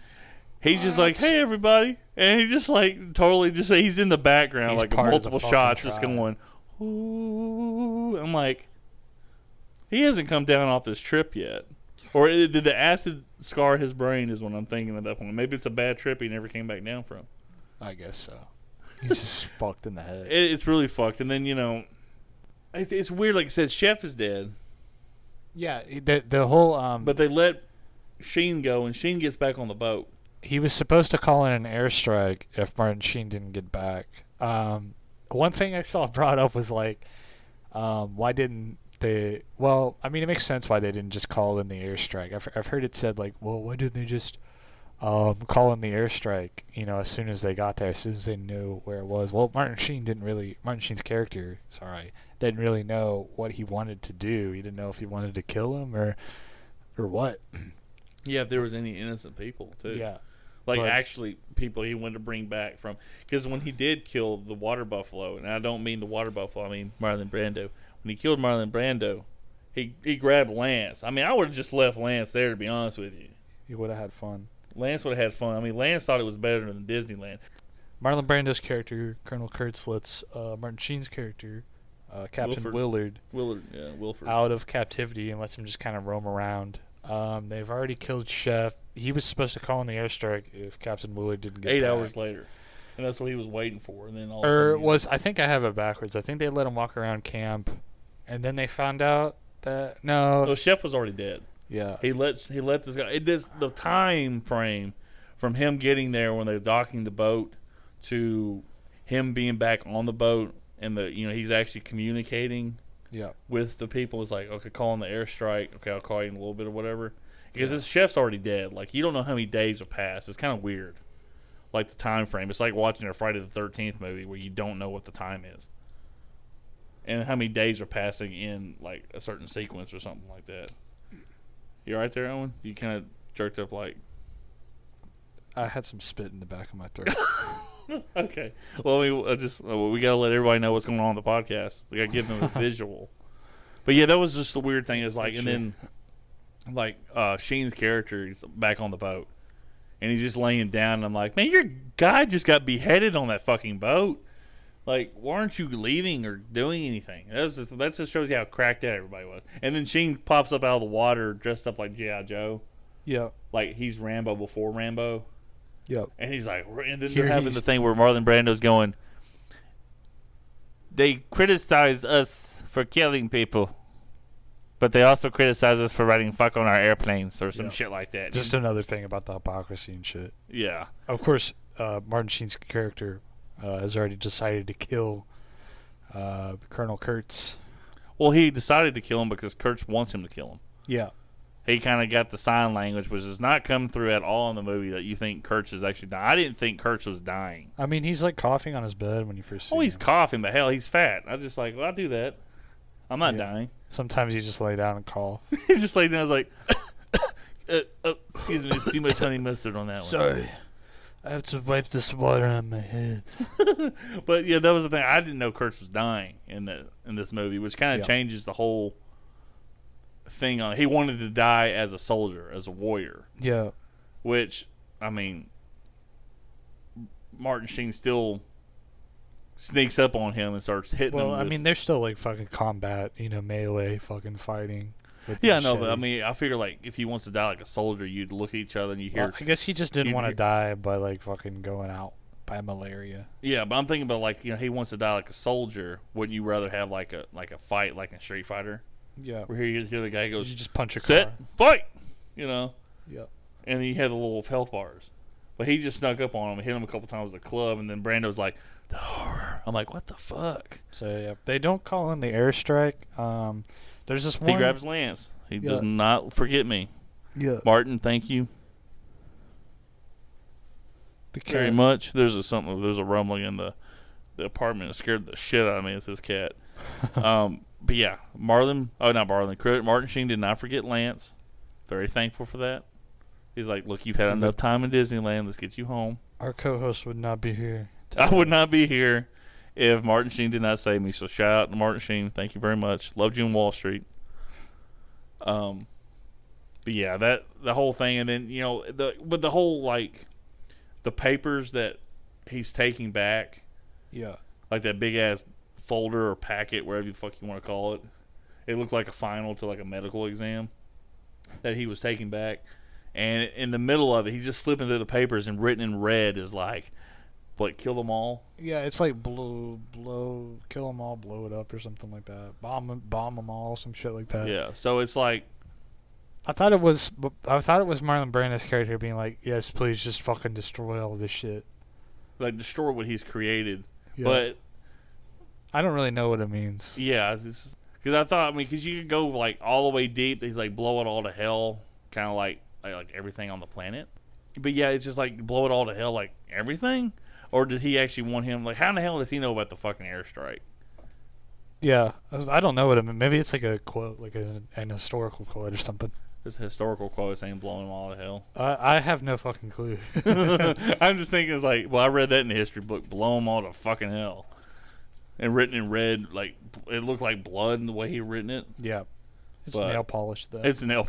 He's just like, hey everybody, and he just like totally just say he's in the background, He's like part of the multiple shots, just going. Ooh. I'm like, he hasn't come down off this trip yet, or i- did the acid scar his brain? Is what I'm thinking at that point. Maybe it's a bad trip he never came back down from. I guess so. He's just fucked in the head. It, it's really fucked. And then you know, it's, it's weird. Like I said, Chef is dead, yeah, the the whole um. but they let Sheen go, and Sheen gets back on the boat. he was supposed to call in an airstrike if Martin Sheen didn't get back. Um, one thing I saw brought up was like, um, why didn't they? Well, I mean, it makes sense why they didn't just call in the airstrike. I've I've heard it said like, well, why didn't they just um, call in the airstrike? You know, as soon as they got there, as soon as they knew where it was. Well, Martin Sheen didn't really. Martin Sheen's character, sorry, didn't really know what he wanted to do. He didn't know if he wanted to kill him or or what. Yeah, if there was any innocent people too. Yeah. Like But- actually people he wanted to bring back from because when he did kill the water buffalo and i don't mean the water buffalo i mean marlon brando when he killed marlon brando he he grabbed lance i mean i would have just left lance there to be honest with you He would have had fun. lance would have had fun i mean lance thought it was better than disneyland Marlon Brando's character, Colonel Kurtz, lets uh, Martin Sheen's character, uh, Captain Wilford. Willard, willard yeah wilford out of captivity and lets him just kind of roam around. Um, they've already killed Chef. He was supposed to call in the airstrike if Captain Willard didn't get eight back. hours later and that's what he was waiting for and then all of a Or he- was I think I have it backwards. I think they let him walk around camp, and then they found out that no, the chef was already dead yeah, He let he let this guy. It is the time frame from him getting there when they're docking the boat to him being back on the boat and the you know he's actually communicating yeah, with the people is like okay calling the airstrike okay I'll call you in a little bit or whatever because this chef's already dead like you don't know how many days have passed it's kind of weird like the time frame it's like watching a Friday the Thirteenth movie where you don't know what the time is and how many days are passing in like a certain sequence or something like that. You right there, Owen? You kind of jerked up like. I had some spit in the back of my throat. okay. Well, we uh, just uh, we gotta let everybody know what's going on in the podcast. We gotta give them a visual. But yeah, that was just the weird thing. Is like, and then like uh Sheen's character, he's back on the boat, and he's just laying down. And I'm like, man, your guy just got beheaded on that fucking boat. Like, why aren't you leaving or doing anything? That was just, that just shows you how cracked out everybody was. And then Sheen pops up out of the water dressed up like G.I. Joe. yeah, Like he's Rambo before Rambo. Yeah. And he's like, and then Here they're having the thing where Marlon Brando's going. They criticize us for killing people, but they also criticize us for writing "fuck" on our airplanes or some Yeah. shit like that. Just another thing about the hypocrisy and shit. yeah, Of course, uh, Martin Sheen's character uh, has already decided to kill uh, Colonel Kurtz. well, he decided to kill him because Kurtz wants him to kill him. Yeah. He kind of got the sign language, which does not come through at all in the movie that you think Kurtz is actually dying. I didn't think Kurtz was dying. I mean, he's like coughing on his bed when you first see Oh, he's him. coughing, but hell, he's fat. I was just like, well, I do that. I'm not Yeah. dying. Sometimes you just lay down and cough. He's just laying down. I was like, uh, uh, excuse me, there's too much honey mustard on that one. Sorry. I have to wipe this water on my head. but yeah, that was the thing. I didn't know Kurtz was dying in the in this movie, which kind of Yeah. changes the whole thing. On he wanted to die as a soldier, as a warrior, Yeah. which I mean, Martin Sheen still sneaks up on him and starts hitting him. Well, I mean, they're still like fucking combat, you know, melee fucking fighting. yeah, the no, but I mean, I figure like if he wants to die like a soldier, you'd look at each other and you hear Well, I guess he just didn't want to die by like fucking going out by malaria. Yeah, but I'm thinking about like you know he wants to die like a soldier. Wouldn't you rather have like a like a fight like in Street Fighter Yeah. where here you hear the guy goes, You just punch a set car. fight, you know, Yep. and he had the little health bars, but he just snuck up on him, and hit him a couple times with a club, and then Brando's like, the horror. I'm like, what the fuck? So yeah, they don't call in the airstrike. Um, there's this one. He grabs Lance. He does not forget me. yeah, Martin, thank you the very cat. much. There's a something. There's a rumbling in the the apartment. It scared the shit out of me. It's his cat. um, but yeah, Marlon. Oh, not Marlon. Martin Sheen did not forget Lance. Very thankful for that. He's like, look, you've had enough time in Disneyland. Let's get you home. Our co-host would not be here. I would not be here if Martin Sheen did not save me. So shout out to Martin Sheen. Thank you very much. Loved you in Wall Street. Um, but yeah, that the whole thing, and then you know the but the whole like the papers that he's taking back, Yeah. like that big ass folder or packet, wherever the fuck you want to call it. It looked like a final to like a medical exam that he was taking back. And in the middle of it, he's just flipping through the papers, and written in red is like, "What? Kill them all." Yeah, it's like blow, blow, kill them all, blow it up, or something like that. Bomb, 'em- bomb them all, some shit like that. Yeah. So it's like, I thought it was, I thought it was Marlon Brando's character being like, "Yes, please, just fucking destroy all this shit." like destroy what he's created. Yeah. But I don't really know what it means. yeah, because I thought, I mean, because you could go like all the way deep. He's like blow it all to hell, kind of like, like like everything on the planet. But yeah, it's just like blow it all to hell, like everything. Or did he actually want him? Like, how in the hell does he know about the fucking airstrike? Yeah, I don't know what it means. Maybe it's like a quote, like a, an historical quote or something. This historical quote saying blow him all to hell. I I have no fucking clue. I'm just thinking, it's like, well, I read that in the history book. Blow them all to fucking hell, and written in red, like it looked like blood in the way he written it. yeah, it's But nail polish though. It's nail.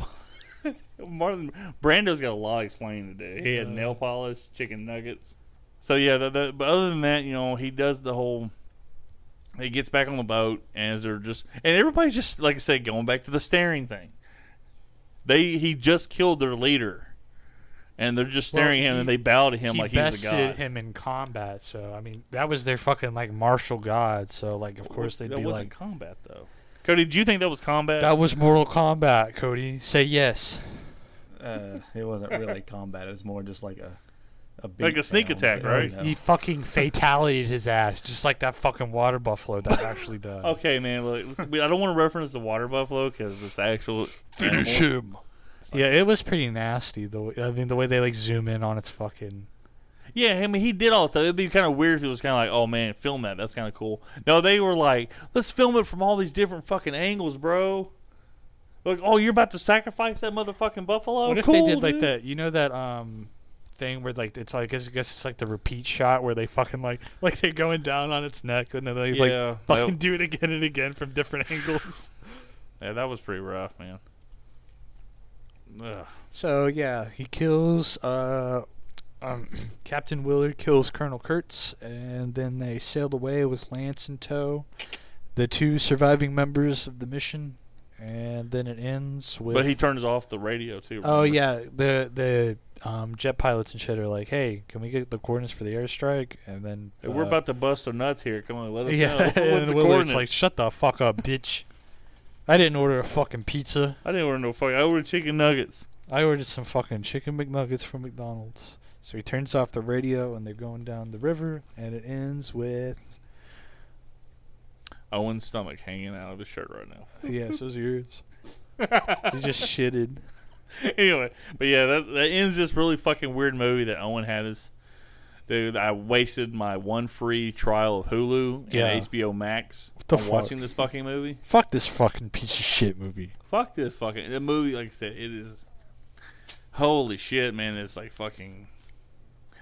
Marlon Brando's got a lot explaining to do. He had nail polish, chicken nuggets. So yeah, the, the, but other than that, you know, he does the whole. He gets back on the boat, and as they're just, and everybody's just like I said, going back to the staring thing. They he just killed their leader, and they're just Well, staring at him, he- and they bow to him he like he's bested the god. him in combat, so I mean that was their fucking like martial god. So like of course they'd that be wasn't like, combat though. Cody, do you think that was combat? "That was Mortal Kombat." Cody, say yes. Uh, it wasn't really combat. It was more just like a a Like a sneak down, attack, you right? He fucking fatalityed his ass, just like that fucking water buffalo that actually died. okay, man. Look, I don't want to reference the water buffalo because it's actual. animal. him. Yeah, it was pretty nasty. The I mean, the way they like zoom in on its fucking. Yeah, I mean, he did all the stuff. It'd be kind of weird if it was kind of like, oh man, film that. That's kind of cool. No, they were like, let's film it from all these different fucking angles, bro. Like, oh, you're about to sacrifice that motherfucking buffalo? what if Cool, they did like that? You know that um thing where like it's like I guess, it's like the repeat shot where they fucking like like they're going down on its neck and then they like fucking that- do it again and again from different angles. Yeah, that was pretty rough, man. Ugh. So yeah, he kills uh, um, Captain Willard kills Colonel Kurtz, and then they sailed away with Lance in tow. The two surviving members of the mission, and then it ends with. But he turns off the radio too. Oh yeah, the the um, jet pilots and shit are like, "Hey, can we get the coordinates for the airstrike?" And then Hey, we're uh, about to bust our nuts here. Come on, let us yeah, know. And the Willard's coordinates? like, "Shut the fuck up, bitch! I didn't order a fucking pizza." I didn't order no fuck. I ordered chicken nuggets. I ordered some fucking chicken McNuggets from McDonald's. So he turns off the radio and they're going down the river and it ends with Owen's stomach hanging out of his shirt right now. yeah, so's yours. He just shitted. anyway, but yeah, that, that ends this really fucking weird movie that Owen had us. Dude, I wasted my one free trial of Hulu Yeah. and HBO Max What the on fuck? watching this fucking movie. Fuck this fucking piece of shit movie. Fuck this fucking the movie. Like I said, it is. Holy shit, man! It's like fucking.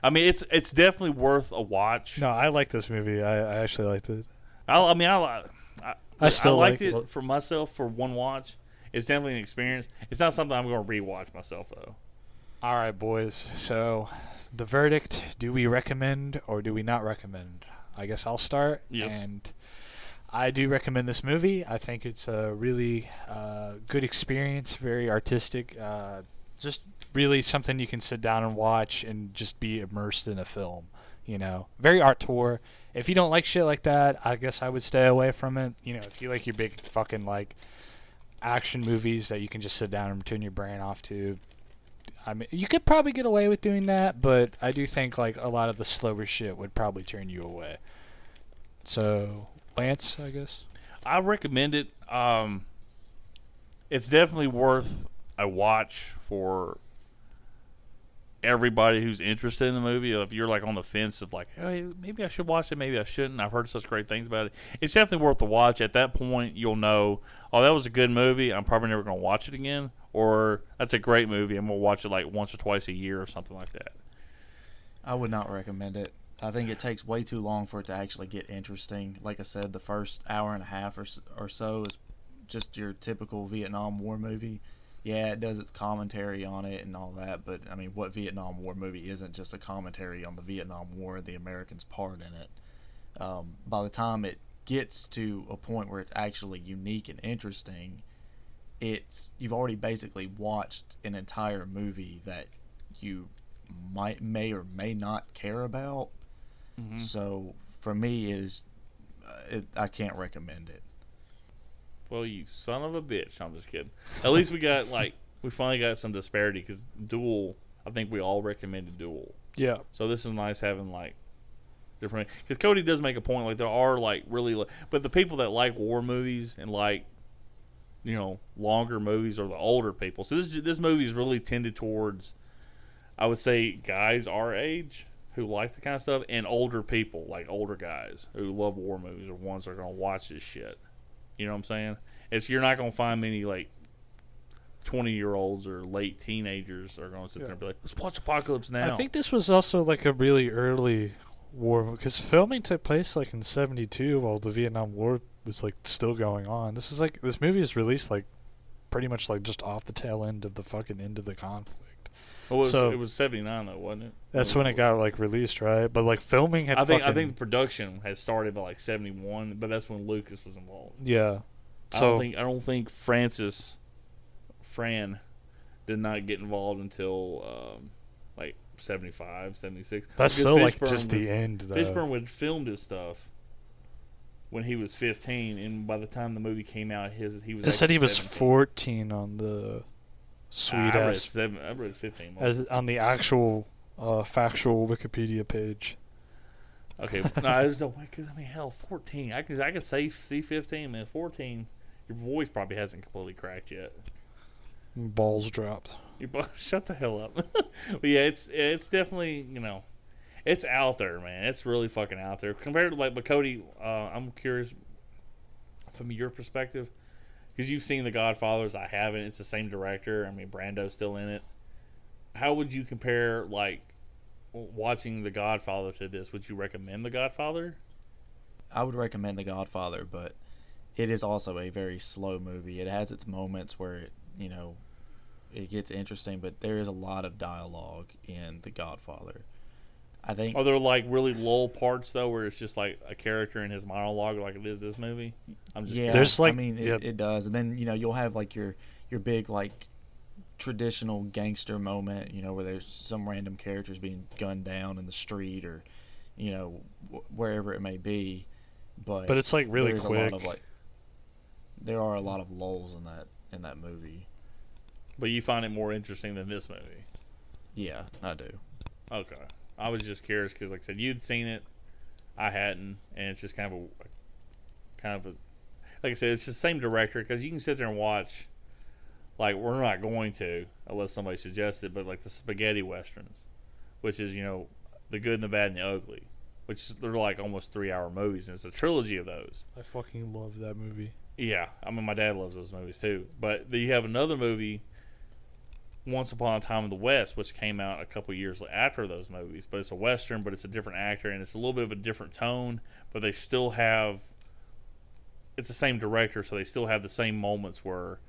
I mean, it's it's definitely worth a watch. No, I like this movie. I, I actually liked it. I, I mean, I, li- I, I still liked like it it. for myself for one watch. It's definitely an experience. It's not something I'm going to rewatch myself though. All right, boys. So the verdict: Do we recommend or do we not recommend? I guess I'll start. Yes. And I do recommend this movie. I think it's a really uh, good experience, very artistic. Uh, just really something you can sit down and watch and just be immersed in a film. You know, very auteur. If you don't like shit like that, I guess I would stay away from it. You know, if you like your big fucking like action movies that you can just sit down and tune your brain off to, I mean, you could probably get away with doing that, but I do think like a lot of the slower shit would probably turn you away. So Lance, I guess. I recommend it. Um, it's definitely worth a watch for everybody who's interested in the movie. If you're like on the fence of like, hey, maybe I should watch it, maybe I shouldn't. I've heard such great things about it. It's definitely worth the watch. At that point, you'll know, oh, that was a good movie. I'm probably never going to watch it again. Or that's a great movie, and we'll watch it like once or twice a year or something like that. I would not recommend it. I think it takes way too long for it to actually get interesting. Like I said, the first hour and a half or, or so is just your typical Vietnam War movie. Yeah, it does its commentary on it and all that, but I mean, what Vietnam War movie isn't just a commentary on the Vietnam War the Americans' part in it? Um, by the time it gets to a point where it's actually unique and interesting, it's you've already basically watched an entire movie that you might may or may not care about. Mm-hmm. So for me, is uh, it, I can't recommend it. Well, you son of a bitch. I'm just kidding. At least we got like we finally got some disparity because Duel. I think we all recommended Duel. Yeah. So this is nice having like different because Cody does make a point like there are like really but the people that like war movies and like you know longer movies or the older people. So this this movie is really tended towards I would say guys our age who like the kind of stuff and older people like older guys who love war movies are ones that are going to watch this shit. You know what I'm saying? It's you're not going to find many like 20 year olds or late teenagers are going to sit there and be like, let's watch Apocalypse Now. I think this was also like a really early war because filming took place like in '72 while the Vietnam War was like still going on. This was like this movie was released like pretty much like just off the tail end of the fucking end of the conflict. Well, it was, So- it was 79 though, wasn't it? That's when it got like released, right? But like filming had I think I think production had started by like 71, but that's when Lucas was involved. yeah. I So don't think I don't think Francis Fran did not get involved until um, like 75, 76. that's Because still like just was- the end though. Fishburne would filmed his stuff when he was 15, and by the time the movie came out, his he was. It said he actually was 17. 14 on the sweet I read ass seven. I read 15. as on the actual uh, factual Wikipedia page. Okay, no, there's no way. Because I mean, hell, 14. I could I could say C 15, man. 14. Your voice probably hasn't completely cracked yet. Balls dropped. You shut the hell up. but yeah, it's it's definitely you know, it's out there, man. It's really fucking out there compared to like. But Cody, uh, I'm curious from your perspective because you've seen The Godfathers. I haven't. It's the same director. I mean, Brando's still in it. How would you compare like watching The Godfather to this? Would you recommend The Godfather? I would recommend The Godfather, but it is also a very slow movie. It has its moments where it, you know, it gets interesting, but there is a lot of dialogue in The Godfather. I think Are there like really lull parts though, where it's just like a character in his monologue, like it is this movie? I'm just yeah, There's, like, I mean, it, yeah. it does, and then you know you'll have like your your big like traditional gangster moment, you know, where there's some random characters being gunned down in the street or you know wh- wherever it may be, but But it's like really quick. a lot of like there are a lot of lulls in that in that movie. But you find it more interesting than this movie. Yeah, I do. Okay. I was just curious because, like I said, you'd seen it, I hadn't, and it's just kind of a, kind of a, like I said, it's the same director because you can sit there and watch, like we're not going to unless somebody suggests it, but like the spaghetti westerns, which is you know the good and the bad and the ugly, which is, they're like almost three hour movies, and it's a trilogy of those. I fucking love that movie. Yeah, I mean, my dad loves those movies too. But you have another movie, Once Upon a Time in the West, which came out a couple years after those movies. But it's a western, but it's a different actor, and it's a little bit of a different tone. But they still have. It's the same director, so they still have the same moments where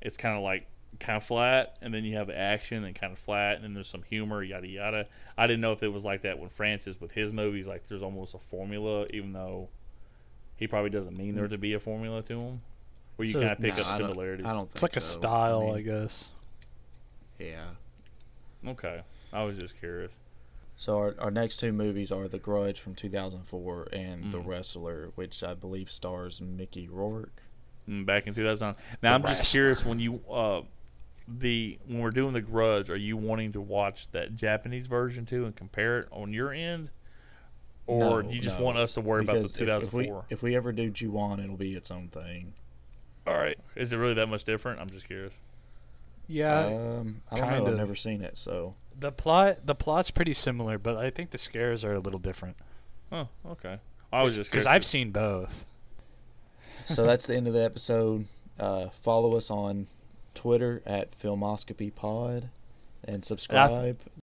it's kind of like kind of flat, and then you have action and kind of flat, and then there's some humor, yada yada. I didn't know if it was like that when Francis with his movies, like there's almost a formula, even though he probably doesn't mean there to be a formula to him, where you So kind of pick Nah, up I don't- similarities. I don't think It's like a style, I I, guess. Yeah. Okay, I was just curious. So our, our next two movies are The Grudge from 2004 and The Mm. Wrestler, which I believe stars Mickey Rourke. Mm, Back in 2009. Now I'm just curious when you uh the when we're doing the Grudge, are you wanting to watch that Japanese version too and compare it on your end, or No, you just no, want us to worry about the because if- if we 2004? if we ever do Ju-on, it'll be its own thing. All right, is it really that much different? I'm just curious. Yeah, um, I don't know. kinda. I've never seen it, so the plot the plot's pretty similar, but I think the scares are a little different. Oh, okay. I was just because. I've seen both. so that's the end of the episode. Uh, follow us on Twitter at Filmoscopy Pod and subscribe.